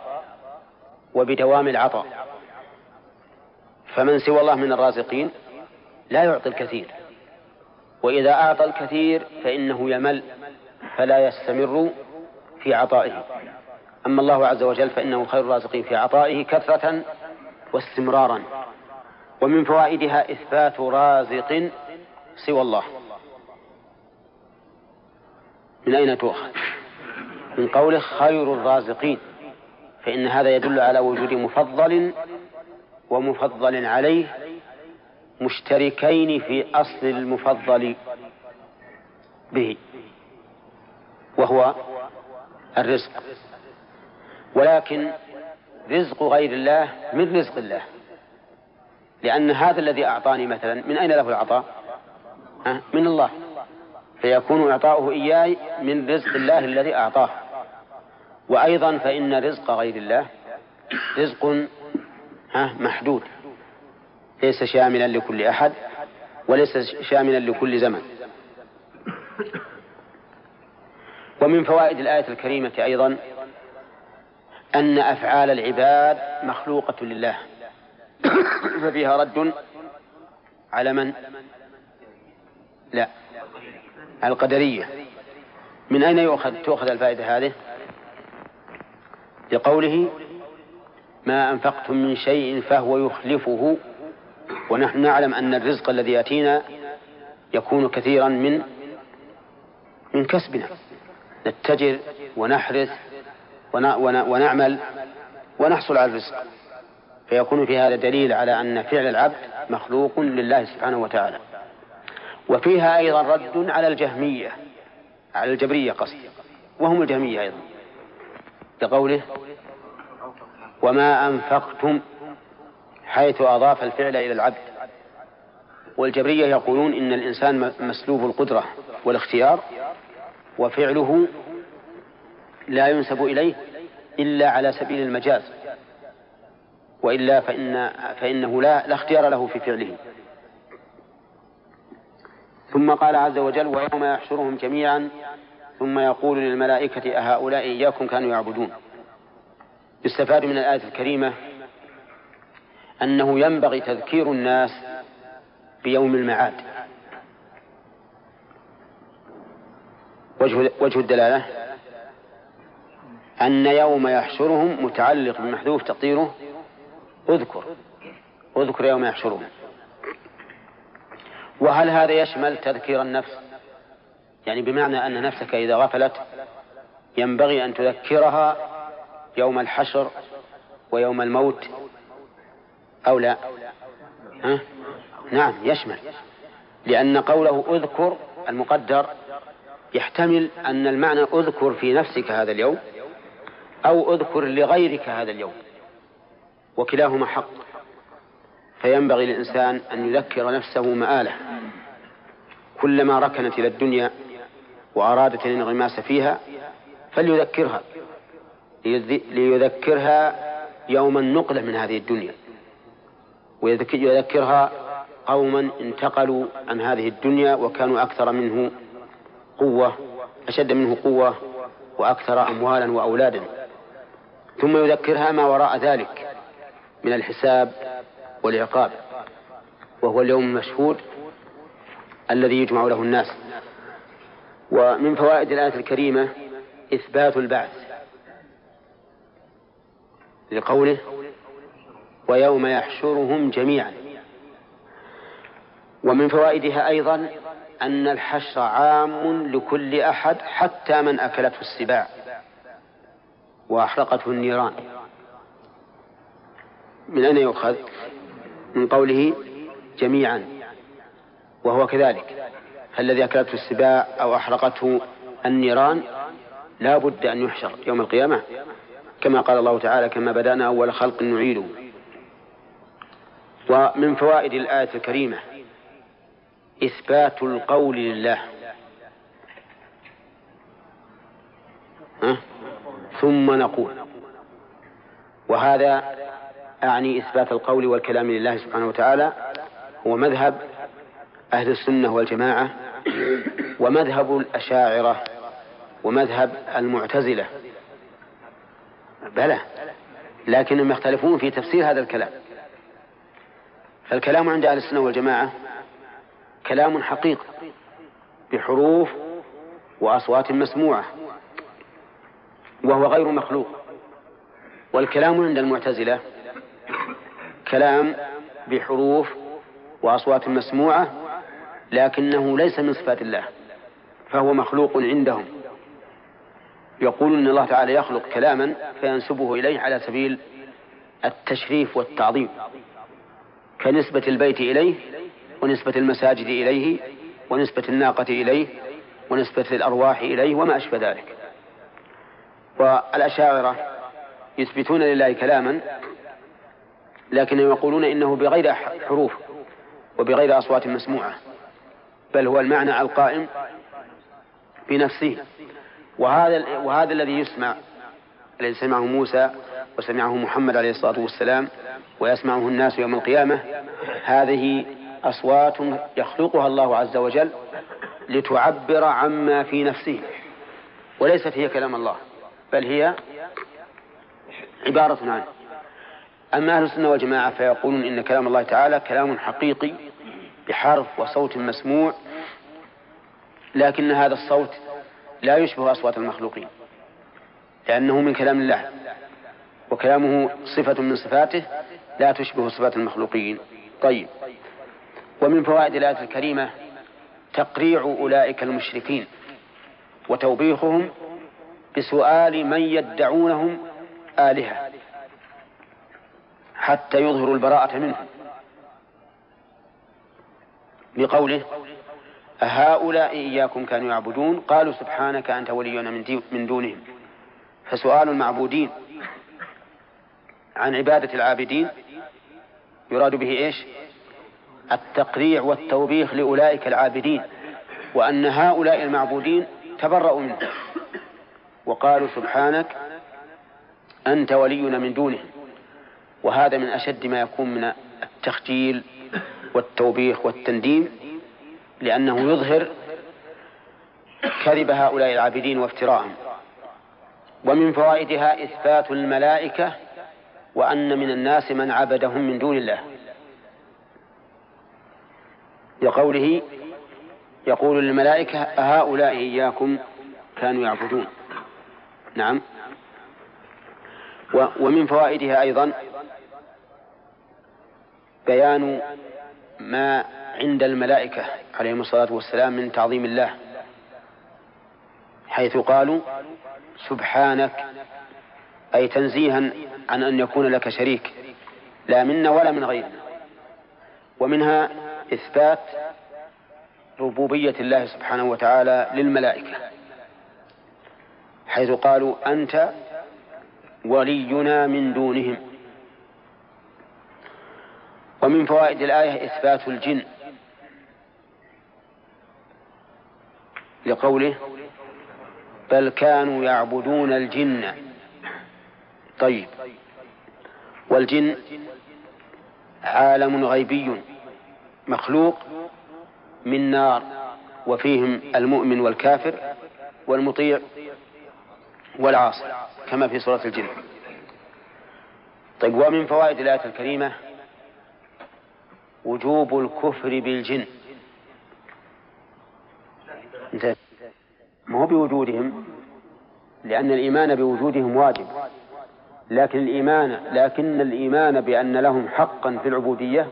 وبدوام العطاء. فمن سوى الله من الرازقين لا يعطي الكثير. وإذا أعطى الكثير فإنه يمل فلا يستمر في عطائه. أما الله عز وجل فإنه خير الرازقين في عطائه كثرة واستمرارا. ومن فوائدها إثبات رازق سوى الله. من أين تؤخذ؟ من قوله خير الرازقين. فإن هذا يدل على وجود مفضل ومفضل عليه مشتركين في أصل المفضل به. وهو الرزق. ولكن رزق غير الله من رزق الله. لأن هذا الذي أعطاني مثلا من أين له العطاء؟ من الله. فيكون إعطاؤه إياي من رزق الله الذي أعطاه. وأيضا فإن رزق غير الله رزق محدود. ليس شاملا لكل أحد وليس شاملا لكل زمن. ومن فوائد الآية الكريمة أيضا أن أفعال العباد مخلوقة لله ففيها رد على من؟ لا القدرية من أين يؤخذ تؤخذ الفائدة هذه؟ لقوله ما أنفقتم من شيء فهو يخلفه ونحن نعلم أن الرزق الذي يأتينا يكون كثيرا من من كسبنا نتجر ونحرث ونعمل ونحصل على الرزق. فيكون في هذا دليل على أن فعل العبد مخلوق لله سبحانه وتعالى. وفيها أيضا رد على الجهمية على الجبرية قصدي وهم الجهمية أيضا. بقوله وما أنفقتم حيث أضاف الفعل إلى العبد. والجبرية يقولون إن الإنسان مسلوب القدرة والاختيار وفعله لا ينسب إليه إلا على سبيل المجاز وإلا فإن فإنه لا, لا اختيار له في فعله. ثم قال عز وجل ويوم يحشرهم جميعا ثم يقول للملائكة أهؤلاء إياكم كانوا يعبدون يستفاد من الآية الكريمة أنه ينبغي تذكير الناس بيوم المعاد. وجه وجه الدلالة؟ أن يوم يحشرهم متعلق بمحذوف تقديره اذكر اذكر يوم يحشرهم. وهل هذا يشمل تذكير النفس؟ يعني بمعنى أن نفسك إذا غفلت ينبغي أن تذكرها يوم الحشر ويوم الموت أو لا؟ ها؟ نعم يشمل لأن قوله اذكر المقدر يحتمل أن المعنى أذكر في نفسك هذا اليوم أو أذكر لغيرك هذا اليوم وكلاهما حق. فينبغي للإنسان أن يذكر نفسه مآله كلما ركنت إلى الدنيا وأرادت الانغماس فيها فليذكرها ليذكرها يوم النقلة من هذه الدنيا ويذكرها قوما انتقلوا عن هذه الدنيا وكانوا أكثر منه قوة أشد منه قوة وأكثر أموالا وأولادا. ثم يذكرها ما وراء ذلك من الحساب والعقاب وهو اليوم المشهود الذي يجمع له الناس. ومن فوائد الآية الكريمة إثبات البعث لقوله ويوم يحشرهم جميعا. ومن فوائدها أيضا أن الحشر عام لكل أحد حتى من أكلته السباع وأحرقته النيران. من أين يؤخذ؟ من قوله جميعا وهو كذلك. فالذي أكلته السباع أو أحرقته النيران لا بد أن يحشر يوم القيامة كما قال الله تعالى كما بدأنا أول خلق نعيده. ومن فوائد الآية الكريمة إثبات القول لله. ها؟ ثم نقول. وهذا أعني إثبات القول والكلام لله سبحانه وتعالى. هو مذهب أهل السنة والجماعة ومذهب الأشاعرة ومذهب المعتزلة. بلى. لكنهم يختلفون في تفسير هذا الكلام. فالكلام عند أهل السنة والجماعة كلام حقيقي بحروف وأصوات مسموعة وهو غير مخلوق. والكلام عند المعتزلة كلام بحروف وأصوات مسموعة لكنه ليس من صفات الله فهو مخلوق عندهم. يقول إن الله تعالى يخلق كلاما فينسبه إليه على سبيل التشريف والتعظيم كنسبة البيت إليه ونسبة المساجد إليه ونسبة الناقة إليه ونسبة الأرواح إليه وما أشبه ذلك. والأشاعرة يثبتون لله كلاما لكنهم يقولون إنه بغير حروف وبغير أصوات مسموعة بل هو المعنى القائم بنفسه. وهذا وهذا الذي يسمع الذي سمعه موسى وسمعه محمد عليه الصلاة والسلام ويسمعه الناس يوم القيامة هذه أصوات يخلقها الله عز وجل لتعبر عما في نفسه وليست هي كلام الله بل هي عبارة عنه. أما أهل السنة والجماعة فيقولون إن كلام الله تعالى كلام حقيقي بحرف وصوت مسموع لكن هذا الصوت لا يشبه أصوات المخلوقين لأنه من كلام الله وكلامه صفة من صفاته لا تشبه صفات المخلوقين. طيب. ومن فوائد الآية الكريمة تقريع أولئك المشركين وتوبيخهم بسؤال من يدعونهم آلهة حتى يظهروا البراءة منهم. بقوله أهؤلاء إياكم كانوا يعبدون؟ قالوا سبحانك أنت ولينا من, من دونهم. فسؤال المعبودين عن عبادة العابدين يراد به إيش؟ التقريع والتوبيخ لأولئك العابدين وأن هؤلاء المعبودين تبرأوا منه وقالوا سبحانك أنت ولينا من دونهم. وهذا من أشد ما يكون من التخجيل والتوبيخ والتنديم لأنه يظهر كذب هؤلاء العابدين وافتراءهم. ومن فوائدها إثبات الملائكة وأن من الناس من عبدهم من دون الله. لقوله يقول للملائكة أهؤلاء إياكم كانوا يعبدون. نعم. ومن فوائدها أيضا بيان ما عند الملائكة عليهم الصلاة والسلام من تعظيم الله حيث قالوا سبحانك أي تنزيها عن أن يكون لك شريك لا منا ولا من غيرنا. ومنها إثبات ربوبية الله سبحانه وتعالى للملائكة حيث قالوا أنت ولينا من دونهم. ومن فوائد الآية إثبات الجن لقوله بل كانوا يعبدون الجن. طيب والجن عالم غيبي. مخلوق من نار وفيهم المؤمن والكافر والمطيع والعاصي كما في سورة الجن. طيب ومن فوائد الآية الكريمة وجوب الكفر بالجن. ما هو بوجودهم؟ لأن الإيمان بوجودهم واجب. لكن الإيمان لكن الإيمان بأن لهم حقا في العبودية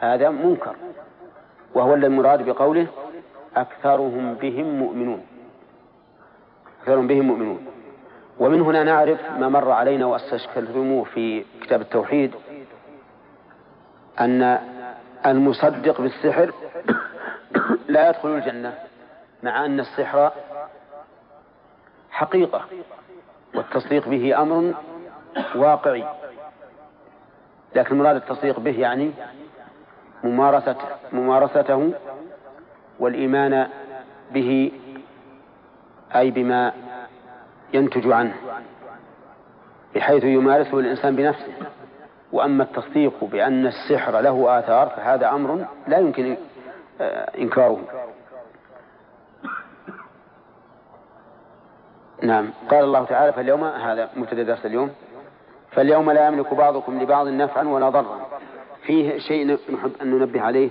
هذا منكر. وهو المراد بقوله أكثرهم بهم مؤمنون. أكثرهم بهم مؤمنون. ومن هنا نعرف ما مر علينا وأستشكلتموه في كتاب التوحيد أن المصدق بالسحر لا يدخل الجنة مع أن السحر حقيقة والتصديق به أمر واقعي. لكن مراد التصديق به يعني ممارسة ممارسته والإيمان به أي بما ينتج عنه بحيث يمارسه الإنسان بنفسه. وأما التصديق بأن السحر له آثار فهذا أمر لا يمكن آه، إنكاره. نعم. قال الله تعالى فاليوم هذا مبتدأ درس اليوم. فاليوم لا يملك بعضكم لبعض نفعا ولا ضرا. فيه شيء نحب أن ننبه عليه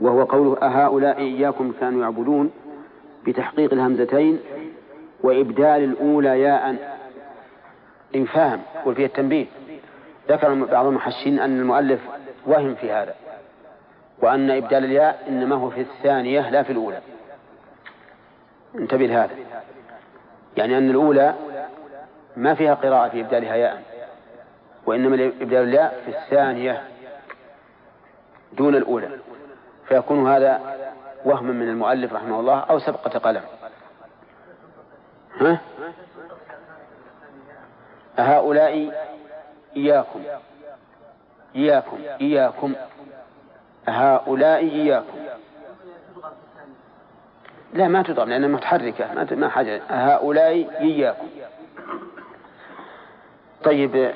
وهو قوله أهؤلاء إياكم كانوا يعبدون بتحقيق الهمزتين وإبدال الأولى ياء إن فهم وفي التنبيه. ذكر بعض المحشين أن المؤلف وهم في هذا وأن إبدال الياء إنما هو في الثانية لا في الأولى. انتبه لهذا. يعني أن الأولى ما فيها قراءة في إبدالها ياء. وإنما إبدال الياء في الثانية دون الأولى فيكون هذا وهما من المؤلف رحمه الله أو سبقة قلم. ها؟ هؤلاء إياكم إياكم إياكم هؤلاء إياكم. لا ما تضرب لأنها متحركة ما حاجة. هؤلاء إياكم. طيب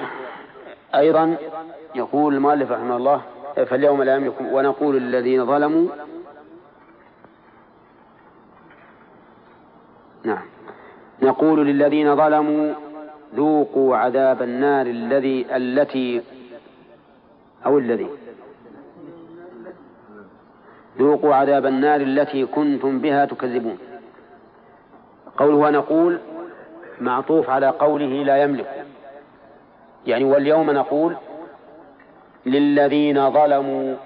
أيضا يقول المؤلف رحمه الله فاليوم لا يملك ونقول للذين ظلموا. نعم. نقول للذين ظلموا ذوقوا عذاب النار الذي التي أو الذي. ذوقوا عذاب النار التي كنتم بها تكذبون. قوله ونقول معطوف على قوله لا يملك. يعني واليوم نقول للذين ظلموا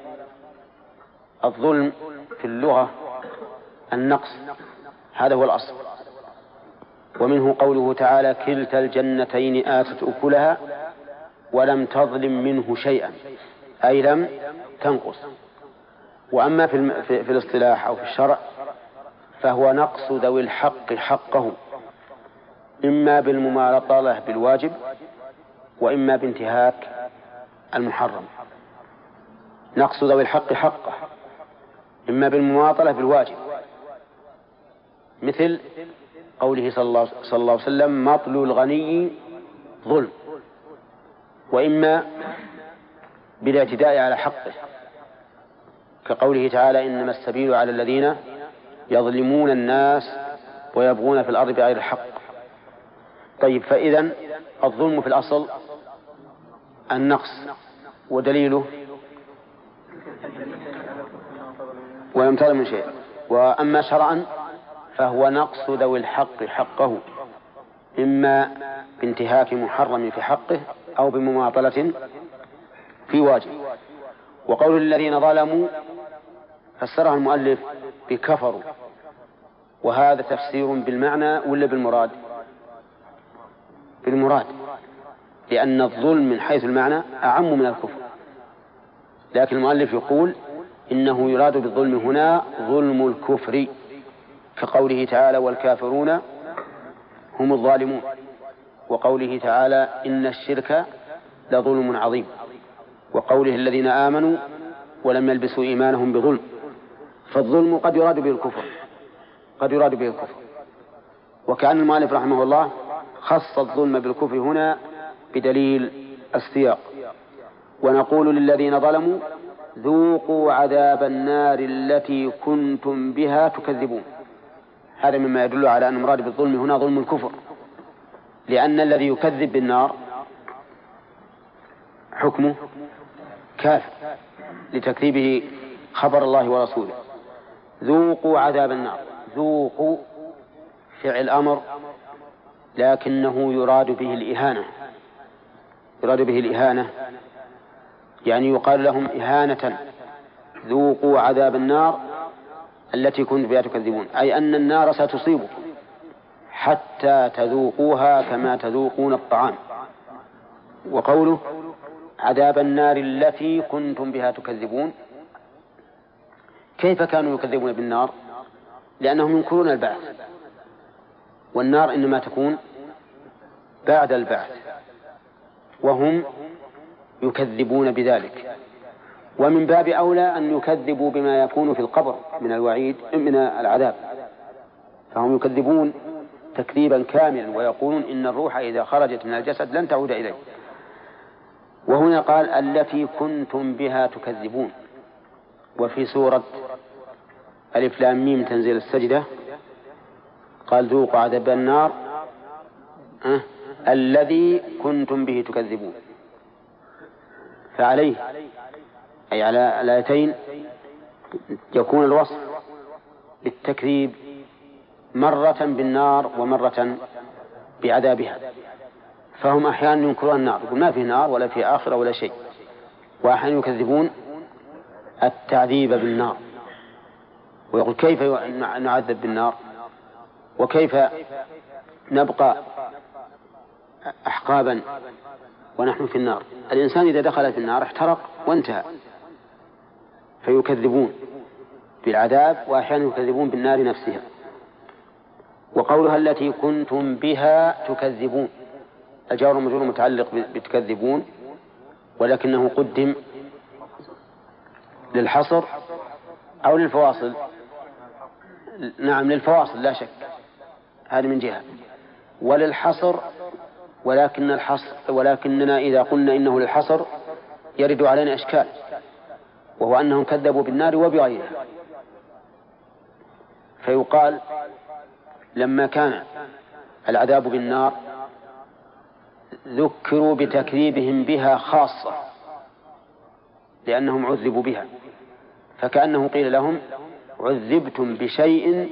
الظلم في اللغة النقص. هذا هو الأصل. ومنه قوله تعالى كلتا الجنتين آتت أكلها ولم تظلم منه شيئا أي لم تنقص. وأما في, في الاصطلاح أو في الشرع فهو نقص ذوي الحق حقه إما بالمماطلة بالواجب وإما بانتهاك المحرم. نقص ذوي الحق حقه إما بالمماطلة بالواجب مثل قوله صلى الله, صلى الله عليه وسلم مطل الغني ظلم. وإما بالاعتداء على حقه كقوله تعالى إنما السبيل على الذين يظلمون الناس ويبغون في الأرض بغير الحق. طيب فإذا الظلم في الأصل النقص ودليله ولم تظلم من شيء. وأما شرعا فهو نقص ذوي الحق حقه إما بانتهاك محرم في حقه أو بمماطلة في واجب. وقول الذين ظلموا فسرها المؤلف بكفروا. وهذا تفسير بالمعنى ولا بالمراد؟ بالمراد. لأن الظلم من حيث المعنى أعم من الكفر. لكن المؤلف يقول إنه يراد بالظلم هنا ظلم الكفر كقوله تعالى والكافرون هم الظالمون وقوله تعالى إن الشرك لظلم عظيم وقوله الذين آمنوا ولم يلبسوا إيمانهم بظلم فالظلم قد يراد به الكفر قد يراد به الكفر. وكأن المؤلف رحمه الله خص الظلم بالكفر هنا بدليل السياق. ونقول للذين ظلموا ذوقوا عذاب النار التي كنتم بها تكذبون. هذا مما يدل على أن المراد بالظلم هنا ظلم الكفر. لأن الذي يكذب بالنار حكمه كافر لتكذيبه خبر الله ورسوله. ذوقوا عذاب النار ذوقوا فعل أمر لكنه يراد به الإهانة. يراد به الإهانة يعني يقال لهم إهانة ذوقوا عذاب النار التي كنت بها تكذبون أي أن النار ستصيبكم حتى تذوقوها كما تذوقون الطعام. وقوله عذاب النار التي كنتم بها تكذبون كيف كانوا يكذبون بالنار؟ لأنهم ينكرون البعث والنار إنما تكون بعد البعث. وهم يكذبون بذلك. ومن باب أولى أن يكذبوا بما يكون في القبر من الوعيد من العذاب. فهم يكذبون تكذيبا كاملا ويقولون إن الروح إذا خرجت من الجسد لن تعود إليه. وهنا قال التي كنتم بها تكذبون. وفي سورة ألف لام ميم تنزيل السجدة قال ذوقوا عذاب النار. أه؟ الذي كنتم به تكذبون. فعليه. أي على الآيتين يكون الوصف بالتكذيب مرة بالنار ومرة بعذابها. فهم أحيانا ينكرون النار يقول ما في نار ولا في آخرة ولا شيء. وأحيانا يكذبون التعذيب بالنار. ويقول كيف نعذب بالنار؟ وكيف نبقى أحقابا ونحن في النار. الإنسان إذا دخل في النار احترق وانتهى. فيكذبون بالعذاب وأحيانا يكذبون بالنار نفسها. وقولها التي كنتم بها تكذبون. الجار المجرور متعلق بتكذبون. ولكنه قدم للحصر أو للفواصل. نعم للفواصل لا شك. هذه من جهة. وللحصر ولكن الحصر ولكننا إذا قلنا إنه للحصر يرد علينا إشكال وهو أنهم كذبوا بالنار وبغيرها. فيقال لما كان العذاب بالنار ذكروا بتكذيبهم بها خاصة لأنهم عذبوا بها. فكأنه قيل لهم عذبتم بشيء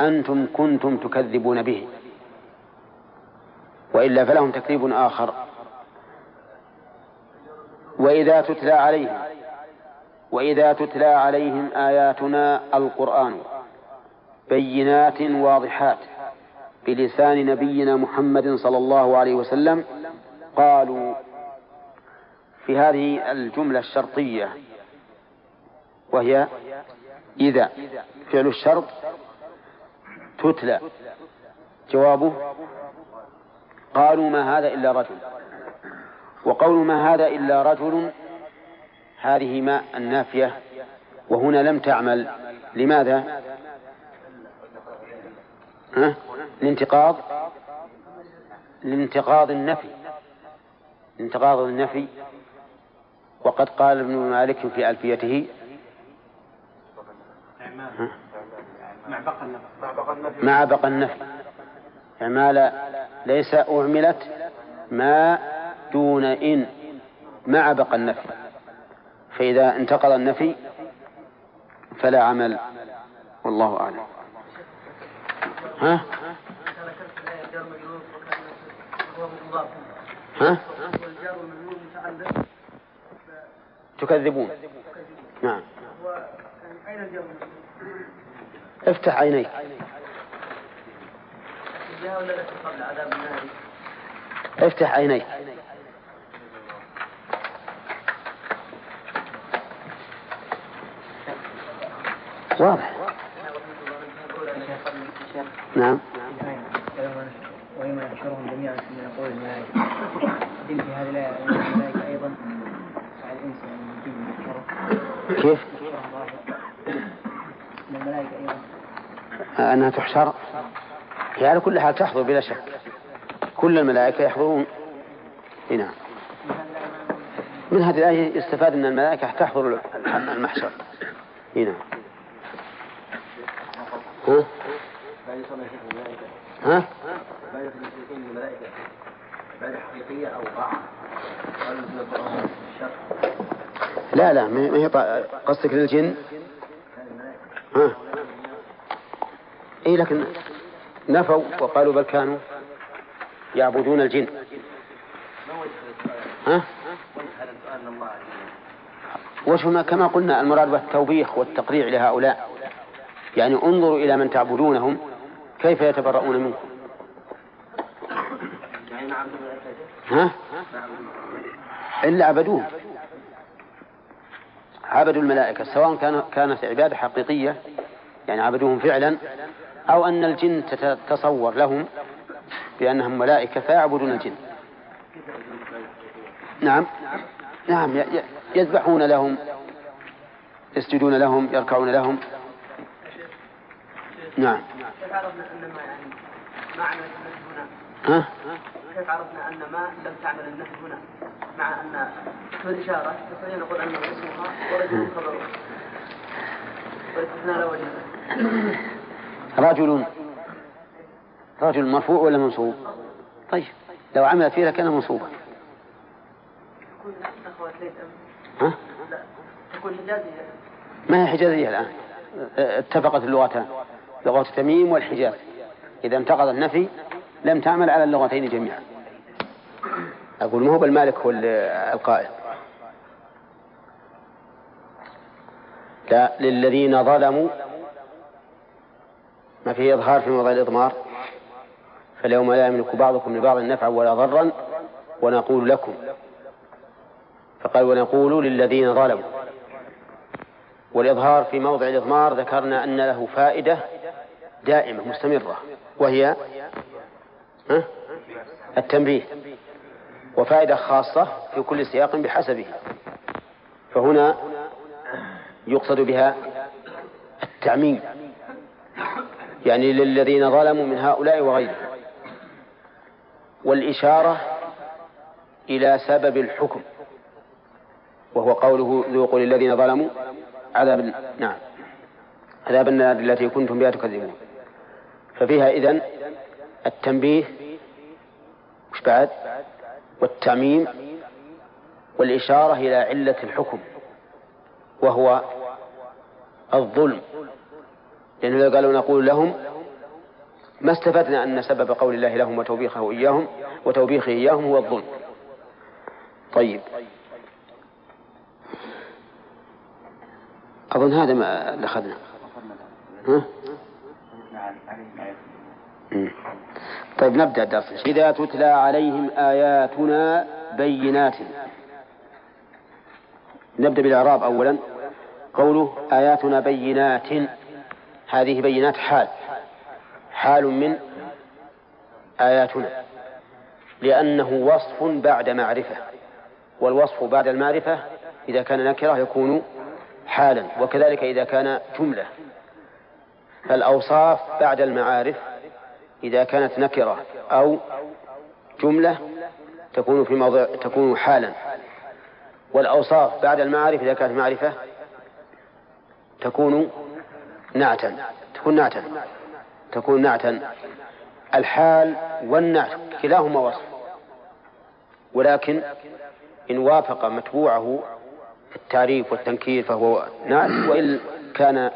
أنتم كنتم تكذبون به. وإلا فلهم تكذيب آخر. وإذا تتلى عليهم وإذا تتلى عليهم آياتنا القرآن بينات واضحات بلسان نبينا محمد صلى الله عليه وسلم قالوا في هذه الجملة الشرطية وهي إذا فعل الشرط تتلى جوابه قالوا ما هذا إلا رجل. وقول ما هذا إلا رجل هذه ما النافية. وهنا لم تعمل. لماذا؟ ها؟ لانتقاض؟ لانتقاض النفي. انتقاض النفي. وقد قال ابن مالك في ألفيته. مع بقى النفي. إعمال ليس أعملت ما دون إن مع بقى النفي. فإذا انتقض النفي فلا عمل. والله أعلم. ها؟ ها؟ تكذبون. نعم. افتح عينيك. افتح عينيك واضح نعم ويوم يحشرهم جميعا ثم يقول الملائكة في هذه الآية الملائكة أيضا على الإنس يعني كيف؟ الملائكة أيضا. أنها تحشر. هي على كل حال تحضر بلا شك. كل الملائكة يحضرون نعم. من هذه الآية يستفاد أن الملائكة تحضر المحشر. هنا ها؟ ها؟ أو لا لا ما هي قصدك للجن؟ ها؟ إي لكن نفوا وقالوا بل كانوا يعبدون الجن. ها؟ وش كما قلنا المراد بالتوبيخ والتقريع لهؤلاء. يعني انظروا إلى من تعبدونهم كيف يتبرؤون منكم. ها؟ إلا عبدوه. عبدوا الملائكة سواء كان كانت عبادة حقيقية يعني عبدوهم فعلا أو أن الجن تتصور لهم بأنهم ملائكة فيعبدون الجن نعم نعم يذبحون لهم يسجدون لهم يركعون لهم نعم أن؟ ها؟ كيف عرفنا أن ما لم تعمل النفي هنا مع أن اسم الإشارة نستطيع نقول أنه اسمها ورجل خبره والاستثناء لا وجه رجل رجل مرفوع ولا منصوب؟ طيب لو عمل فيه لكان منصوبا. ها؟ ما هي حجازية الآن؟ اتفقت اللغتان لغة تميم والحجاز. إذا انتقض النفي لم تعمل على اللغتين جميعا. أقول ما هو بالمالك هو القائل لا للذين ظلموا ما فيه إظهار في موضع الإضمار. فاليوم لا يملك بعضكم لبعض نفعا ولا ضرا ونقول لكم. فقال ونقول للذين ظلموا. والإظهار في موضع الإضمار ذكرنا أن له فائدة دائمة مستمرة وهي التنبيه. وفائدة خاصة في كل سياق بحسبه. فهنا يقصد بها التعميم. يعني للذين ظلموا من هؤلاء وغيرهم. والإشارة إلى سبب الحكم وهو قوله ذوقوا للذين ظلموا عذاب نعم عذاب النار التي كنتم بها تكذبون. ففيها إذن التنبيه وش بعد والتعميم والإشارة إلى علة الحكم وهو الظلم. لأنه لو قالوا نقول لهم ما استفدنا أن سبب قول الله لهم وتوبيخه إياهم وتوبيخه إياهم هو الظلم. طيب. أظن هذا ما أخذنا ها؟ طيب نبدأ الدرس. إذا تتلى عليهم آياتنا بينات. نبدأ بالإعراب أولا. قوله آياتنا بينات. هذه بينات حال. حال من آياتنا. لأنه وصف بعد معرفة. والوصف بعد المعرفة إذا كان نكرة يكون حالا. وكذلك إذا كان جملة. فالأوصاف بعد المعارف إذا كانت نكرة أو جملة تكون في موضع تكون حالا. والأوصاف بعد المعارف إذا كانت معرفة تكون نعتا. تكون نعتا. تكون نعتا. الحال والنعت. كلاهما وصف. ولكن إن وافق متبوعه التعريف والتنكير فهو نعت وإن كان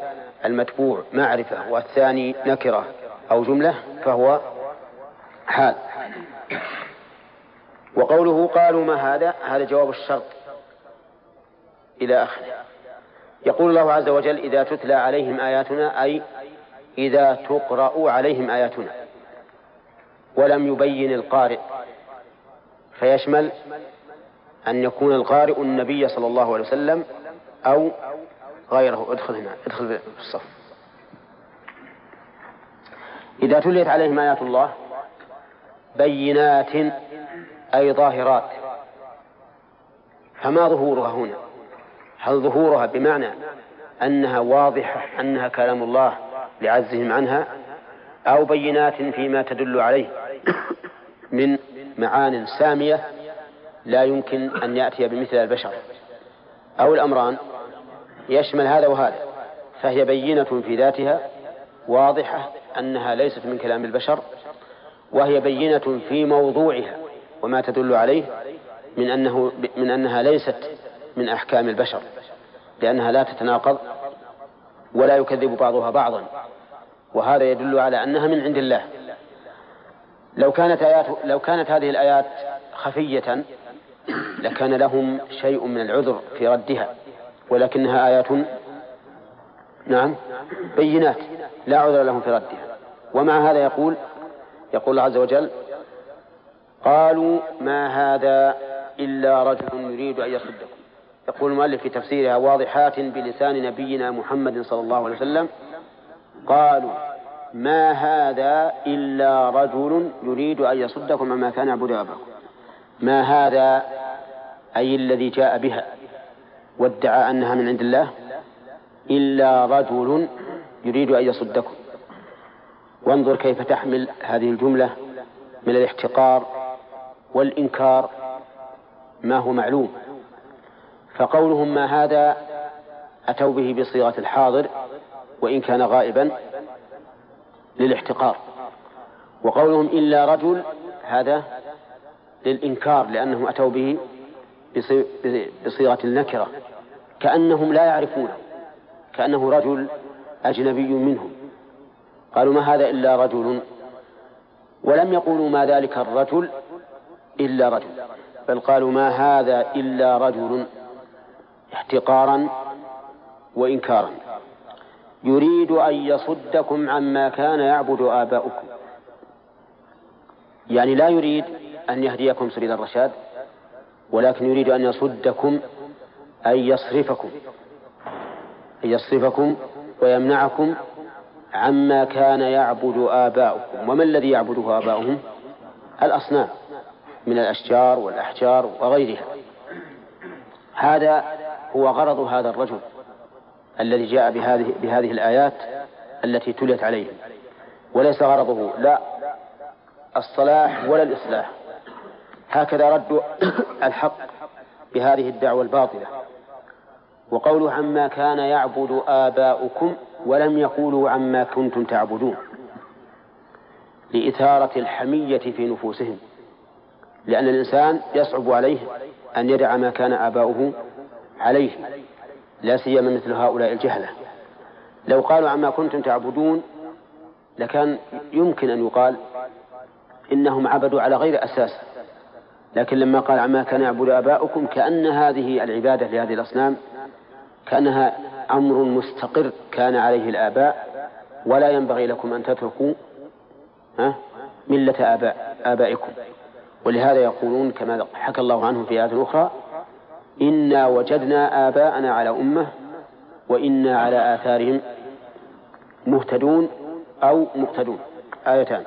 المتبوع معرفة والثاني نكرة أو جملة فهو حال. وقوله قالوا ما هذا؟ هذا جواب الشرط إلى آخره. يقول الله عز وجل إذا تتلى عليهم آياتنا أي إذا تقرأ عليهم آياتنا. ولم يبين القارئ فيشمل أن يكون القارئ النبي صلى الله عليه وسلم أو غيره. ادخل هنا ادخل في الصف. إذا تليت عليهم آيات الله بينات أي ظاهرات فما ظهورها هنا؟ هل ظهورها بمعنى أنها واضحة أنها كلام الله لعزهم عنها أو بينات فيما تدل عليه من معان سامية لا يمكن أن يأتي بمثل البشر. أو الأمران يشمل هذا وهذا فهي بينة في ذاتها واضحة أنها ليست من كلام البشر وهي بينة في موضوعها وما تدل عليه من أنه من أنها ليست من أحكام البشر لأنها لا تتناقض ولا يكذب بعضها بعضا وهذا يدل على أنها من عند الله. لو كانت آيات لو كانت هذه الآيات خفية لكان لهم شيء من العذر في ردها ولكنها آيات نعم بينات لا عذر لهم في ردها. ومع هذا يقول يقول الله عز وجل قالوا ما هذا إلا رجل يريد أن يصدكم يقول المؤلف في تفسيرها واضحات بلسان نبينا محمد صلى الله عليه وسلم. قالوا ما هذا إلا رجل يريد أن يصدكم عما كان يعبد أباكم ما هذا أي الذي جاء بها وادعى أنها من عند الله إلا رجل يريد أن يصدكم. وانظر كيف تحمل هذه الجملة من الاحتقار والإنكار. ما هو معلوم؟ فقولهم ما هذا أتوا به بصيغة الحاضر وإن كان غائبا للاحتقار. وقولهم إلا رجل هذا للإنكار لأنهم أتوا به بصيغة النكرة كأنهم لا يعرفونه كأنه رجل أجنبي منهم. قالوا ما هذا إلا رجل؟ ولم يقولوا ما ذلك الرجل إلا رجل بل قالوا ما هذا إلا رجل؟ احتقارا وإنكارا. يريد أن يصدكم عما كان يعبد آباؤكم. يعني لا يريد أن يهديكم سبيل الرشاد ولكن يريد أن يصدكم أن يصرفكم أن يصرفكم ويمنعكم عما كان يعبد آباؤكم. وما الذي يعبده آباؤهم؟ الأصنام من الأشجار والأحجار وغيرها. هذا هو غرض هذا الرجل الذي جاء بهذه بهذه الآيات التي تليت عليهم وليس غرضه لا الصلاح ولا الإصلاح. هكذا رد الحق بهذه الدعوة الباطلة. وقوله عما كان يعبد آباؤكم ولم يقولوا عما كنتم تعبدون. لإثارة الحمية في نفوسهم. لأن الإنسان يصعب عليه أن يدع ما كان آباؤه عليه لا سيما مثل هؤلاء الجهلة. لو قالوا عما كنتم تعبدون لكان يمكن أن يقال إنهم عبدوا على غير أساس. لكن لما قال عما كان يعبد آباؤكم كأن هذه العبادة لهذه الأصنام كأنها أمر مستقر كان عليه الآباء ولا ينبغي لكم أن تتركوا ملة آباء آبائكم. ولهذا يقولون كما حكى الله عنهم في آية أخرى إنا وجدنا آباءنا على أمة وإنا على آثارهم مهتدون أو مقتدون. آيتان.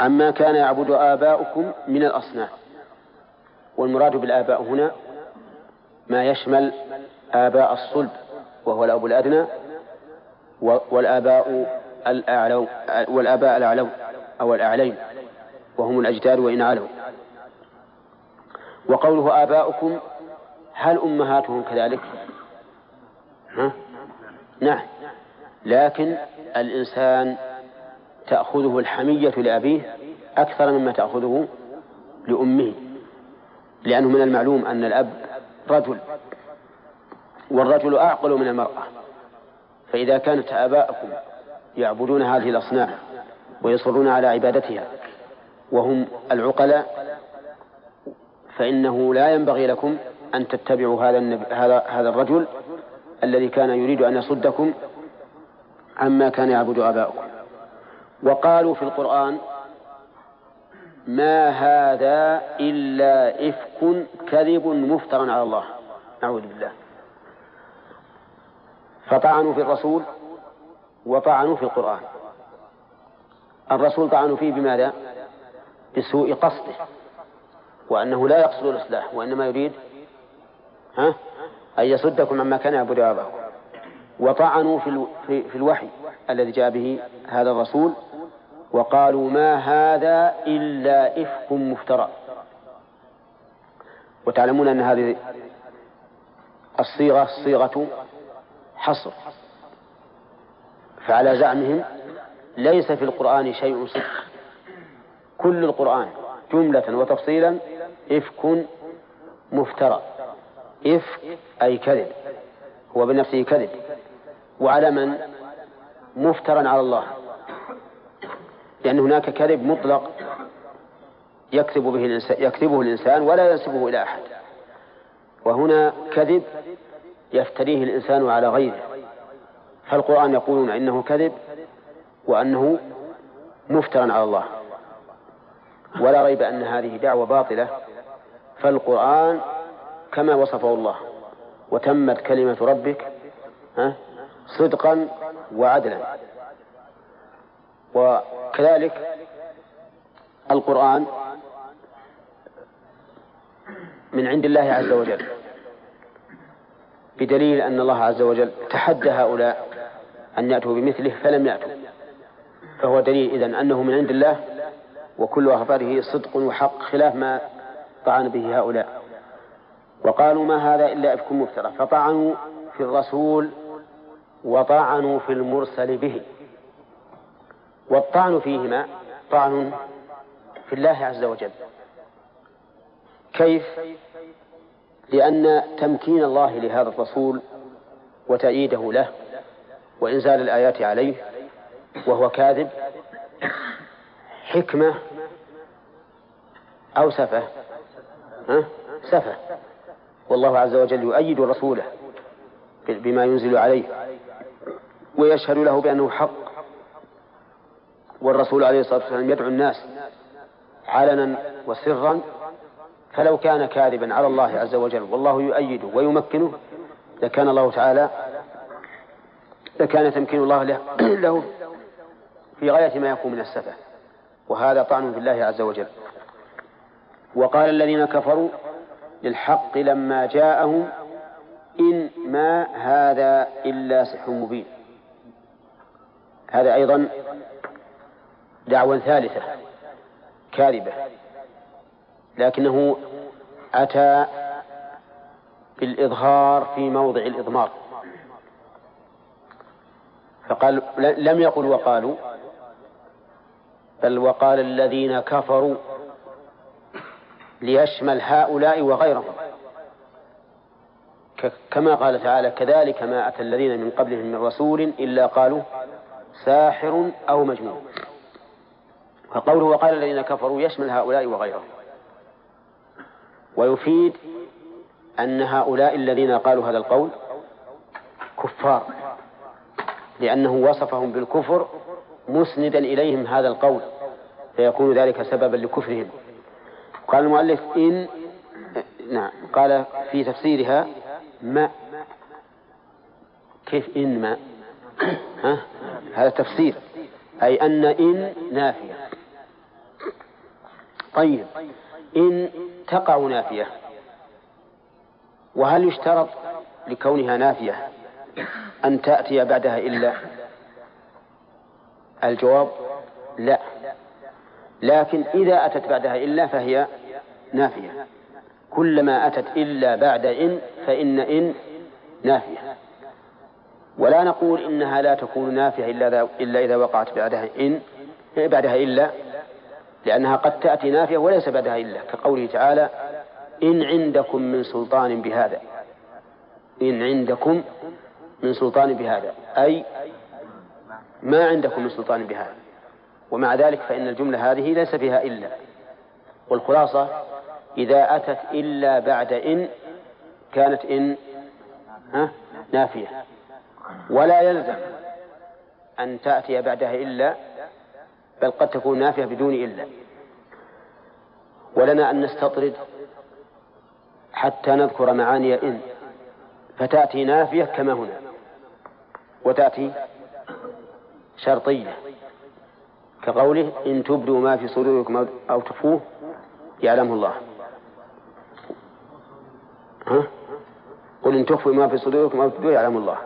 عما كان يعبد آباؤكم من الأصنام. والمراد بالآباء هنا ما يشمل آباء الصلب وهو الأب الأدنى والآباء الأعلو والآباء الأعلو أو الأعلين وهم الأجداد وإن علوا. وقوله آباؤكم هل أمهاتهم كذلك؟ ها؟ نعم لكن الإنسان تأخذه الحمية لأبيه أكثر مما تأخذه لأمه لأنه من المعلوم أن الأب رجل والرجل أعقل من المرأة فإذا كانت آباءكم يعبدون هذه الأصنام ويصرون على عبادتها وهم العقلاء فإنه لا ينبغي لكم أن تتبعوا هذا هذا هذا الرجل الذي كان يريد أن يصدكم عما كان يعبد آباؤكم. وقالوا في القرآن ما هذا إلا إفك كذب مفترى على الله. أعوذ بالله. فطعنوا في الرسول وطعنوا في القرآن. الرسول طعنوا فيه بماذا؟ بسوء قصده وأنه لا يقصد الإصلاح وإنما يريد ها؟ أن يصدكم عما كان يعبد آباؤكم وطعنوا في, في, في الوحي الذي جاء به هذا الرسول وقالوا ما هذا إلا إفك مفترى. وتعلمون أن هذه الصيغة صيغة حصر. فعلى زعمهم ليس في القرآن شيء صدق. كل القرآن جملة وتفصيلا إفك مفترى. إفك أي كذب هو بنفسه كذب وعلى من؟ مفترى على الله لأن هناك كذب مطلق يكذب به الإنسان يكذبه الإنسان ولا ينسبه إلى أحد وهنا كذب يفتريه الإنسان على غيره فالقرآن يقولون إنه كذب وأنه مفترى على الله ولا ريب أن هذه دعوة باطلة فالقرآن كما وصفه الله. وتمت كلمة ربك صدقا وعدلا. وكذلك القرآن من عند الله عز وجل. بدليل أن الله عز وجل تحدى هؤلاء أن يأتوا بمثله فلم يأتوا. فهو دليل إذن أنه من عند الله وكل أخباره صدق وحق خلاف ما طعن به هؤلاء. وقالوا ما هذا إلا إفك مفترى. فطعنوا في الرسول وطعنوا في المرسل به. والطعن فيهما طعن في الله عز وجل. كيف؟ لأن تمكين الله لهذا الرسول وتأييده له وإنزال الآيات عليه وهو كاذب حكمة أو سفة. ها؟ سفة. والله عز وجل يؤيد رسوله بما ينزل عليه ويشهد له بأنه حق والرسول عليه الصلاة والسلام يدعو الناس علنا وسرا فلو كان كاذبا على الله عز وجل والله يؤيده ويمكنه لكان الله تعالى لكان تمكين الله له, له في غاية ما يكون من السفة وهذا طعن في الله عز وجل. وقال الذين كفروا للحق لما جاءهم إن ما هذا إلا سحر مبين. هذا أيضا دعوة ثالثة كاذبة. لكنه أتى بالإظهار في موضع الإضمار. فقال لم يقل وقالوا بل وقال الذين كفروا ليشمل هؤلاء وغيرهم. كما قال تعالى كذلك ما أتى الذين من قبلهم من رسول إلا قالوا ساحر أو مجنون. فقوله وقال الذين كفروا يشمل هؤلاء وغيرهم. ويفيد أن هؤلاء الذين قالوا هذا القول كفار لأنه وصفهم بالكفر مسندا إليهم هذا القول فيكون ذلك سببا لكفرهم. قال المؤلف إن نعم قال في تفسيرها ما. كيف إن ما؟ ها؟ هذا تفسير. أي أن إن نافية. طيب إن تقع نافية. وهل يشترط لكونها نافية أن تأتي بعدها إلا؟ الجواب لا. لكن إذا أتت بعدها إلا فهي نافية. كلما أتت إلا بعد إن فإن إن نافية. ولا نقول إنها لا تكون نافية إلا, إذا وقعت بعدها إن بعدها إلا لأنها قد تأتي نافية وليس بعدها إلا. كقوله تعالى إن عندكم من سلطان بهذا. إن عندكم من سلطان بهذا. أي ما عندكم من سلطان بهذا. ومع ذلك فإن الجملة هذه ليس فيها إلا. والخلاصة إذا أتت إلا بعد إن كانت إن ها نافية. ولا يلزم أن تأتي بعدها إلا بل قد تكون نافية بدون إلا. ولنا أن نستطرد حتى نذكر معاني إن. فتأتي نافية كما هنا وتأتي شرطية. كقوله إن تبدوا ما في صدوركم أو تخفوه يعلمه الله. ها؟ قل إن تخفوا ما في صدوركم أو تبدوه يعلم الله.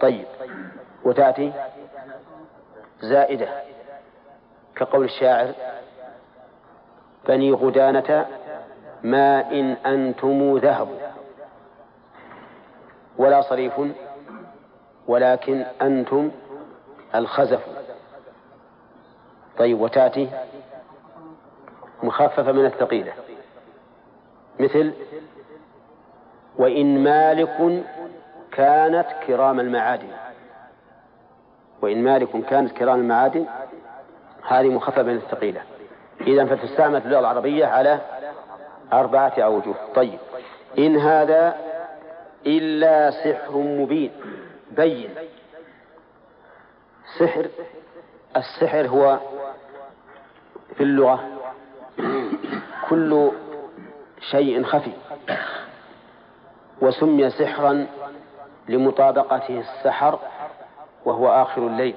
طيب. وتأتي زائدة كقول الشاعر بني غدانة ما إن أنتم ذهب. ولا صريف ولكن أنتم الخزف. طيب وتأتي مخففة من الثقيلة. مثل وإن مالك كانت كرام المعادن وإن مالك كانت كرام المعادن هذه مخففة من الثقيلة. إذا فتستعمل في اللغة العربية على أربعة أوجه. طيب إن هذا إلا سحر مبين. بين. سحر السحر هو في اللغة. كل شيء خفي. وسمي سحرا لمطابقته السحر وهو آخر الليل.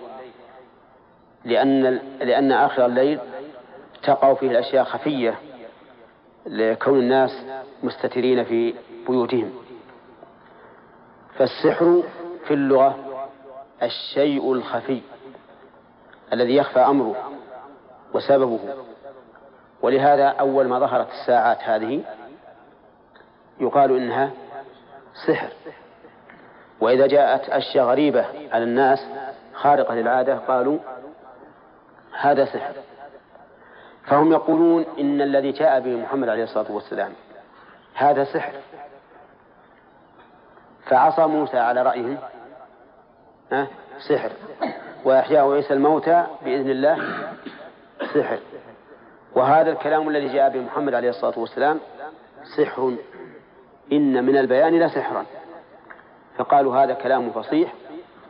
لأن لأن آخر الليل تقع فيه الأشياء خفية لكون الناس مستترين في بيوتهم. فالسحر في اللغة الشيء الخفي. الذي يخفى أمره وسببه. ولهذا أول ما ظهرت الساعات هذه يقال إنها سحر. وإذا جاءت أشياء غريبة على الناس خارقة للعادة قالوا هذا سحر. فهم يقولون إن الذي جاء به محمد عليه الصلاة والسلام هذا سحر. فعصى موسى على رأيهم سحر. وإحياء عيسى الموتى بإذن الله. سحر. وهذا الكلام الذي جاء به محمد عليه الصلاة والسلام سحر. إن من البيان لسحرا فقالوا هذا كلام فصيح.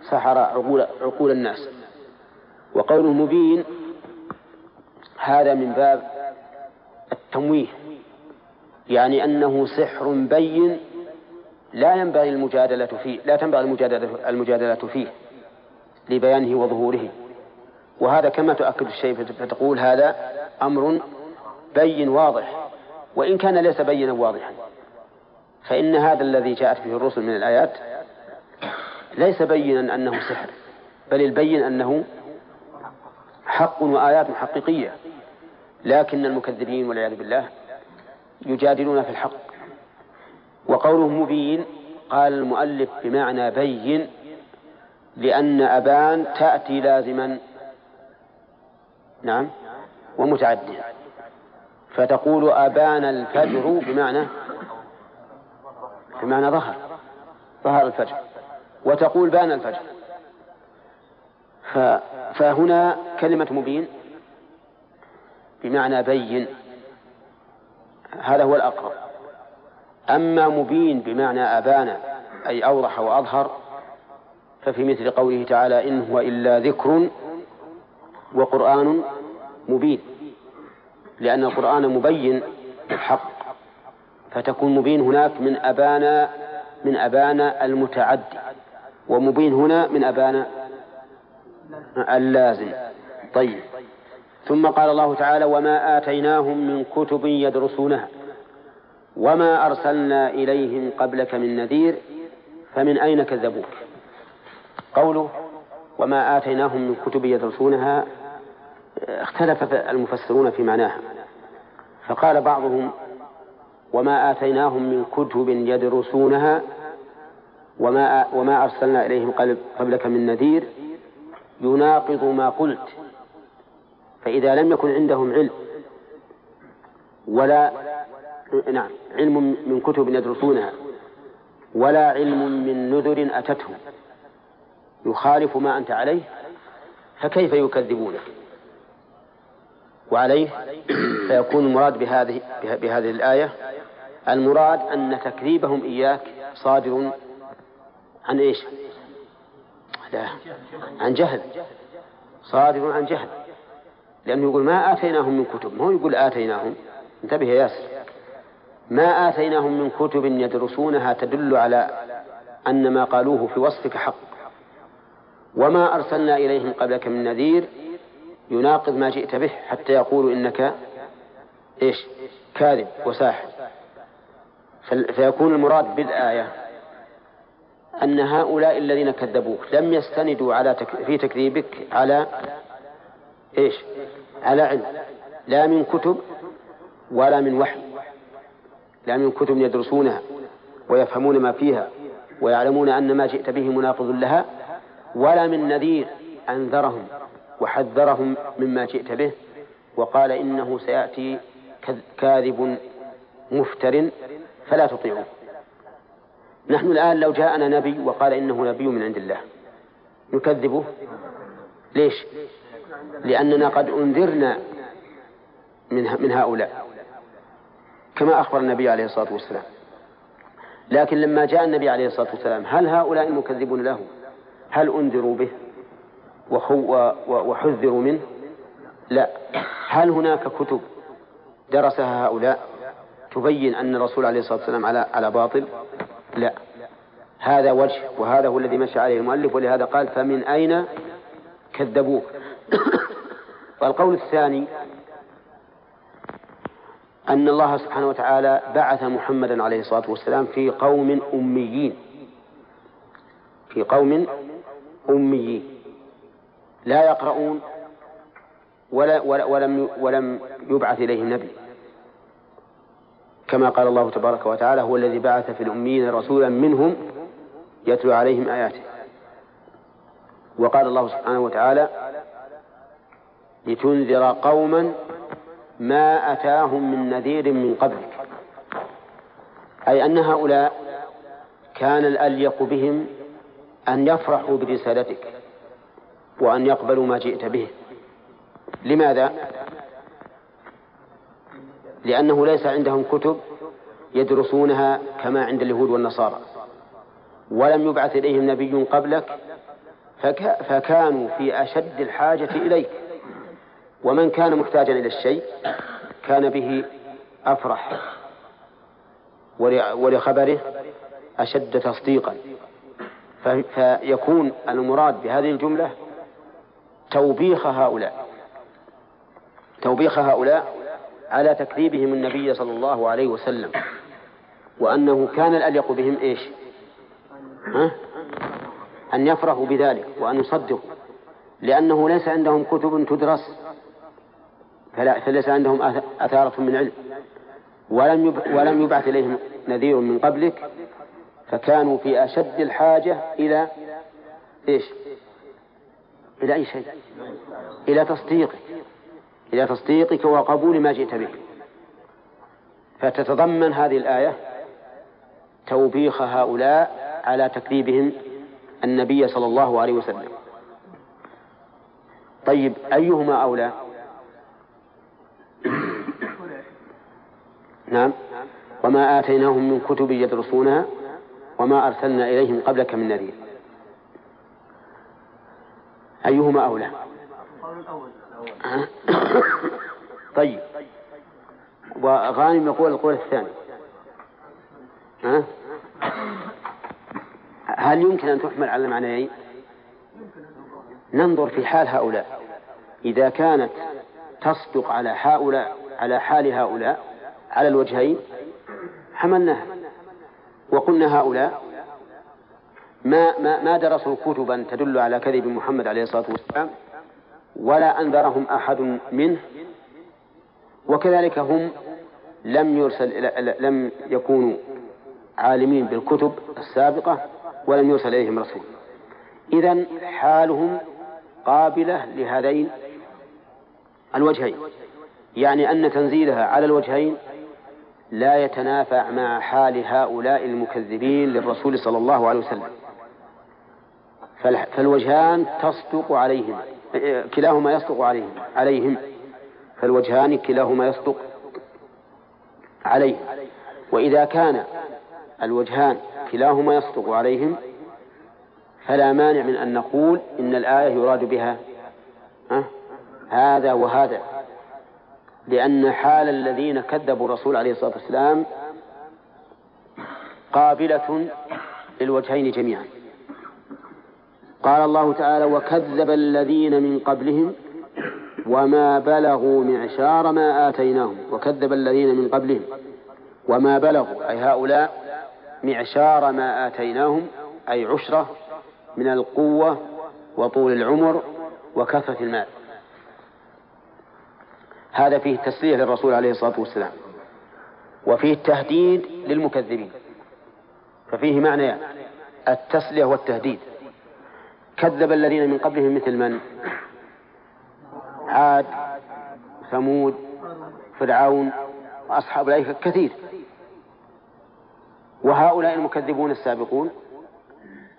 سحر عقول, عقول الناس. وقوله مبين هذا من باب التمويه. يعني أنه سحر بين لا ينبغي المجادلة فيه لا تنبغي المجادلة, المجادلة فيه. لبيانه وظهوره. وهذا كما تؤكد الشيء فتقول هذا أمر بين واضح وإن كان ليس بينا واضحا. فإن هذا الذي جاءت به الرسل من الآيات ليس بينا أنه سحر بل البين أنه حق وآيات حقيقية. لكن المكذبين والعياذ بالله يجادلون في الحق. وقوله مبين قال المؤلف بمعنى بين لأن أبان تأتي لازما. نعم. ومتعديا. فتقول أبان الفجر بمعنى بمعنى ظهر ظهر الفجر. وتقول بان الفجر. فهنا كلمة مبين بمعنى بين. هذا هو الأقرب. أما مبين بمعنى أبان أي أوضح وأظهر ففي مثل قوله تعالى إن هو إلا ذكر وقرآن مبين. لأن القرآن مبين الحق فتكون مبين هناك من أبانا من أبانا المتعدي ومبين هنا من أبانا اللازم. طيب. ثم قال الله تعالى وما آتيناهم من كتب يدرسونها وما أرسلنا إليهم قبلك من نذير فمن أين كذبوك؟ قوله وما آتيناهم من كتب يدرسونها اختلف المفسرون في معناها. فقال بعضهم وما آتيناهم من كتب يدرسونها وما وما أرسلنا إليهم قبلك من نذير يناقض ما قلت. فإذا لم يكن عندهم علم ولا نعم علم من كتب يدرسونها ولا علم من نذر أتتهم. يخالف ما أنت عليه فكيف يكذبونك وعليه فيكون المراد بهذه بهذه الآية المراد أن تكذيبهم إياك صادر عن إيش؟ لا عن جهل صادر عن جهل. لأنه يقول ما آتيناهم من كتب ما هو يقول آتيناهم؟ انتبه يا ياسر. ما آتيناهم من كتب يدرسونها تدل على أن ما قالوه في وصفك حق. وما أرسلنا إليهم قبلك من نذير يناقض ما جئت به حتى يقولوا إنك إيش؟ كاذب وساحر. فيكون المراد بالآية أن هؤلاء الذين كذبوك لم يستندوا على تك... في تكذيبك على إيش؟ على علم. لا من كتب ولا من وحي. لا من كتب يدرسونها ويفهمون ما فيها ويعلمون أن ما جئت به مناقض لها ولا من نذير أنذرهم وحذرهم مما جئت به وقال إنه سيأتي كاذب مفتر فلا تطيعوه. نحن الآن لو جاءنا نبي وقال إنه نبي من عند الله نكذبه؟ ليش؟ لأننا قد أنذرنا من من هؤلاء كما أخبر النبي عليه الصلاة والسلام. لكن لما جاء النبي عليه الصلاة والسلام هل هؤلاء المكذبون له؟ هل أنذروا به وحذروا منه؟ لا. هل هناك كتب درسها هؤلاء تبين أن الرسول عليه الصلاة والسلام على على باطل؟ لا. هذا وجه وهذا هو الذي مشى عليه المؤلف ولهذا قال فمن أين كذبوه؟ والقول الثاني أن الله سبحانه وتعالى بعث محمدا عليه الصلاة والسلام في قوم أميين. في قوم أميين لا يقرؤون ولا ولم ولم يبعث إليهم نبي. كما قال الله تبارك وتعالى هو الذي بعث في الأميين رسولا منهم يتلو عليهم آياته. وقال الله سبحانه وتعالى لتنذر قوما ما أتاهم من نذير من قبلك. أي أن هؤلاء كان الأليق بهم أن يفرحوا برسالتك وأن يقبلوا ما جئت به. لماذا؟ لأنه ليس عندهم كتب يدرسونها كما عند اليهود والنصارى. ولم يبعث إليهم نبي قبلك فك فكانوا في أشد الحاجة إليك. ومن كان محتاجا إلى الشيء كان به أفرح ولخبره أشد تصديقا. فيكون المراد بهذه الجملة توبيخ هؤلاء. توبيخ هؤلاء على تكذيبهم النبي صلى الله عليه وسلم. وأنه كان الأليق بهم إيش؟ ها؟ أن يفرحوا بذلك وأن يصدقوا. لأنه ليس عندهم كتب تدرس. فليس عندهم أثارة من علم. ولم ولم يبعث إليهم نذير من قبلك. فكانوا في أشد الحاجة إلى إيش؟ إلى أي شيء؟ إلى تصديقك. إلى تصديقك وقبول ما جئت به. فتتضمن هذه الآية توبيخ هؤلاء على تكذيبهم النبي صلى الله عليه وسلم. طيب أيهما أولى؟ نعم. وما آتيناهم من كتب يدرسونها؟ وما أرسلنا إليهم قبلك من نذير. أيهما أولى؟ طيب. وغانم يقول القول الثاني. ها؟ هل يمكن أن تحمل على المعنيين ننظر في حال هؤلاء. إذا كانت تصدق على هؤلاء على حال هؤلاء على الوجهين حملناها. وقلنا هؤلاء ما ما ما درسوا كتبا تدل على كذب محمد عليه الصلاة والسلام ولا أنذرهم أحد منه وكذلك هم لم يرسل لم يكونوا عالمين بالكتب السابقة ولم يرسل إليهم رسول. اذا حالهم قابلة لهذين الوجهين يعني أن تنزيلها على الوجهين لا يتنافع مع حال هؤلاء المكذبين للرسول صلى الله عليه وسلم. فالوجهان تصدق عليهم كلاهما يصدق عليهم عليهم. فالوجهان كلاهما يصدق عليهم. وإذا كان الوجهان كلاهما يصدق عليهم فلا مانع من أن نقول إن الآية يراد بها هذا وهذا. لأن حال الذين كذبوا الرسول عليه الصلاة والسلام قابلة للوجهين جميعا. قال الله تعالى وكذب الذين من قبلهم وما بلغوا معشار ما آتيناهم. وكذب الذين من قبلهم وما بلغوا أي هؤلاء معشار ما آتيناهم أي عشرة من القوة وطول العمر وكثرة المال. هذا فيه تسلية للرسول عليه الصلاة والسلام. وفيه تهديد للمكذبين. ففيه معنى التسلية والتهديد. كذب الذين من قبلهم مثل من؟ عاد ثمود فرعون وأصحاب الأيكة كثير. وهؤلاء المكذبون السابقون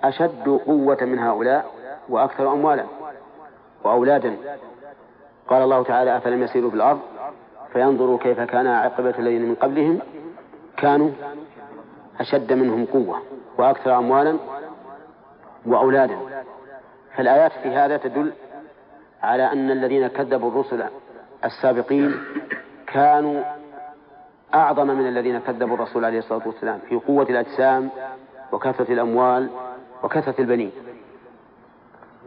أشد قوة من هؤلاء وأكثر أموالا وأولادا. قال الله تعالى أفلم يسيروا في الأرض فينظروا كيف كان عاقبة الذين من قبلهم كانوا أشد منهم قوة وأكثر أموالا وأولادا فالآيات في هذا تدل على أن الذين كذبوا الرسل السابقين كانوا أعظم من الذين كذبوا الرسول عليه الصلاة والسلام في قوة الأجسام وكثرة الأموال وكثرة البنين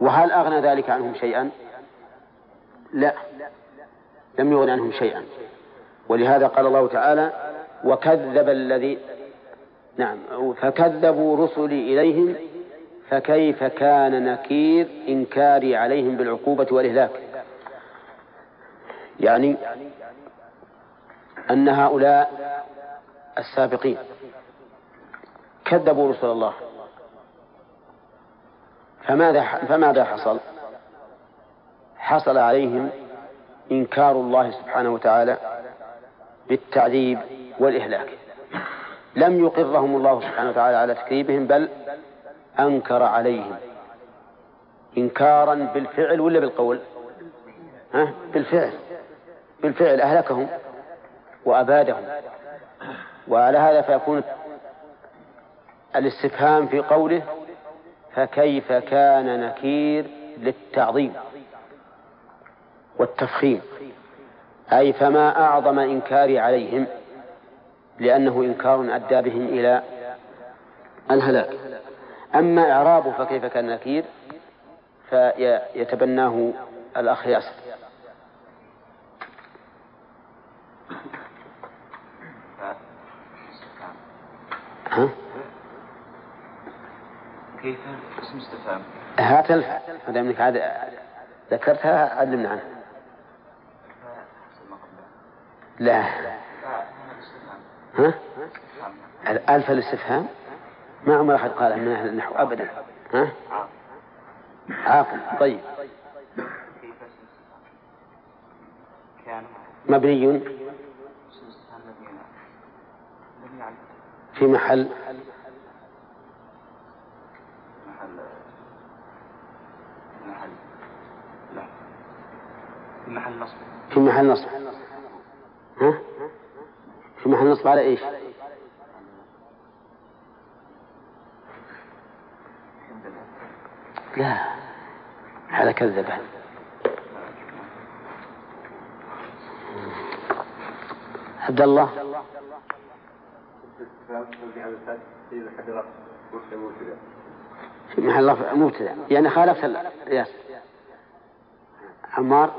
وهل أغنى ذلك عنهم شيئا؟ لا. لم يغن عنهم شيئا. ولهذا قال الله تعالى وكذب الذي نعم فكذبوا رسلي إليهم فكيف كان نكير إنكاري عليهم بالعقوبة والإهلاك؟ يعني أن هؤلاء السابقين كذبوا رسل الله. فماذا فماذا حصل؟ حصل عليهم إنكار الله سبحانه وتعالى بالتعذيب والإهلاك. لم يقرهم الله سبحانه وتعالى على تكذيبهم بل أنكر عليهم. إنكارا بالفعل ولا بالقول؟ ها؟ بالفعل. بالفعل أهلكهم وأبادهم. وعلى هذا فيكون الاستفهام في قوله فكيف كان نكير للتعظيم. والتفخيم أي فما أعظم إنكاري عليهم لأنه إنكار أدى بهم إلى الهلاك. أما إعرابه فكيف كان نكير؟ فيتبناه الأخ ياسر ها؟ كيف؟ اسم استفهام. هات الفاء ما دام إنك عاد ذكرتها علمنا عنها. لا ها؟ الألف الاستفهام ما عمر أحد قال من أهل النحو أبدا ها؟ عاقل طيب مبني في محل في محل نصب في محل نصب؟ في محل نصب على إيش؟ لا هذا كذبه عبد الله. في محل مبتدأ. يعني خالفت القياس عمار.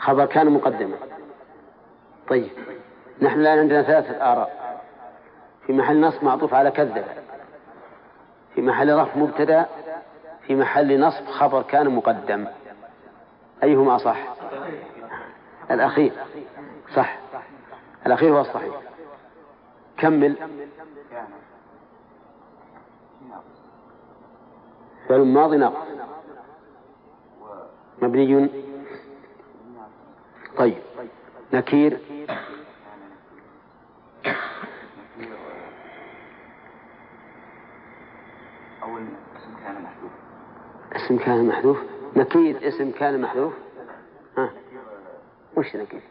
خبر كان مقدما طيب. نحن الآن عندنا ثلاثة آراء. في محل نصب معطوف على كذب. في محل رفع مبتدأ. في محل نصب خبر كان مقدم. أيهما أصح الأخير. صح. الأخير هو الصحيح. كمل. فعل ماضي ناقص. مبني طيب. نكير. أول اسم كان محذوف. اسم كان محذوف. نكير اسم كان محذوف. ها. وش نكير؟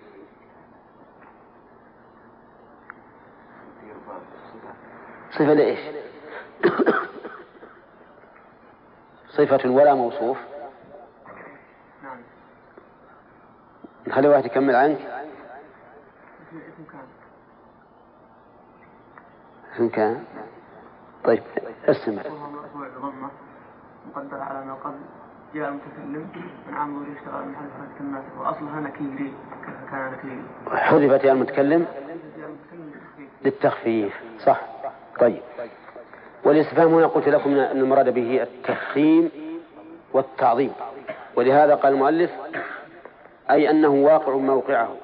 صفة لإيش؟ صفة ولا موصوف. نخلي واحد يكمل عنك؟ اسم كان. طيب استمر مقدر على ما قبل. جاء المتكلم من يشتغل من حذف الكلمات واصلها نكيري كان نكيري حذفت يا المتكلم؟ للتخفيف. صح. طيب. والاستفهام هنا قلت لكم إن المراد به التفخيم والتعظيم. ولهذا قال المؤلف أي أنه واقع موقعه.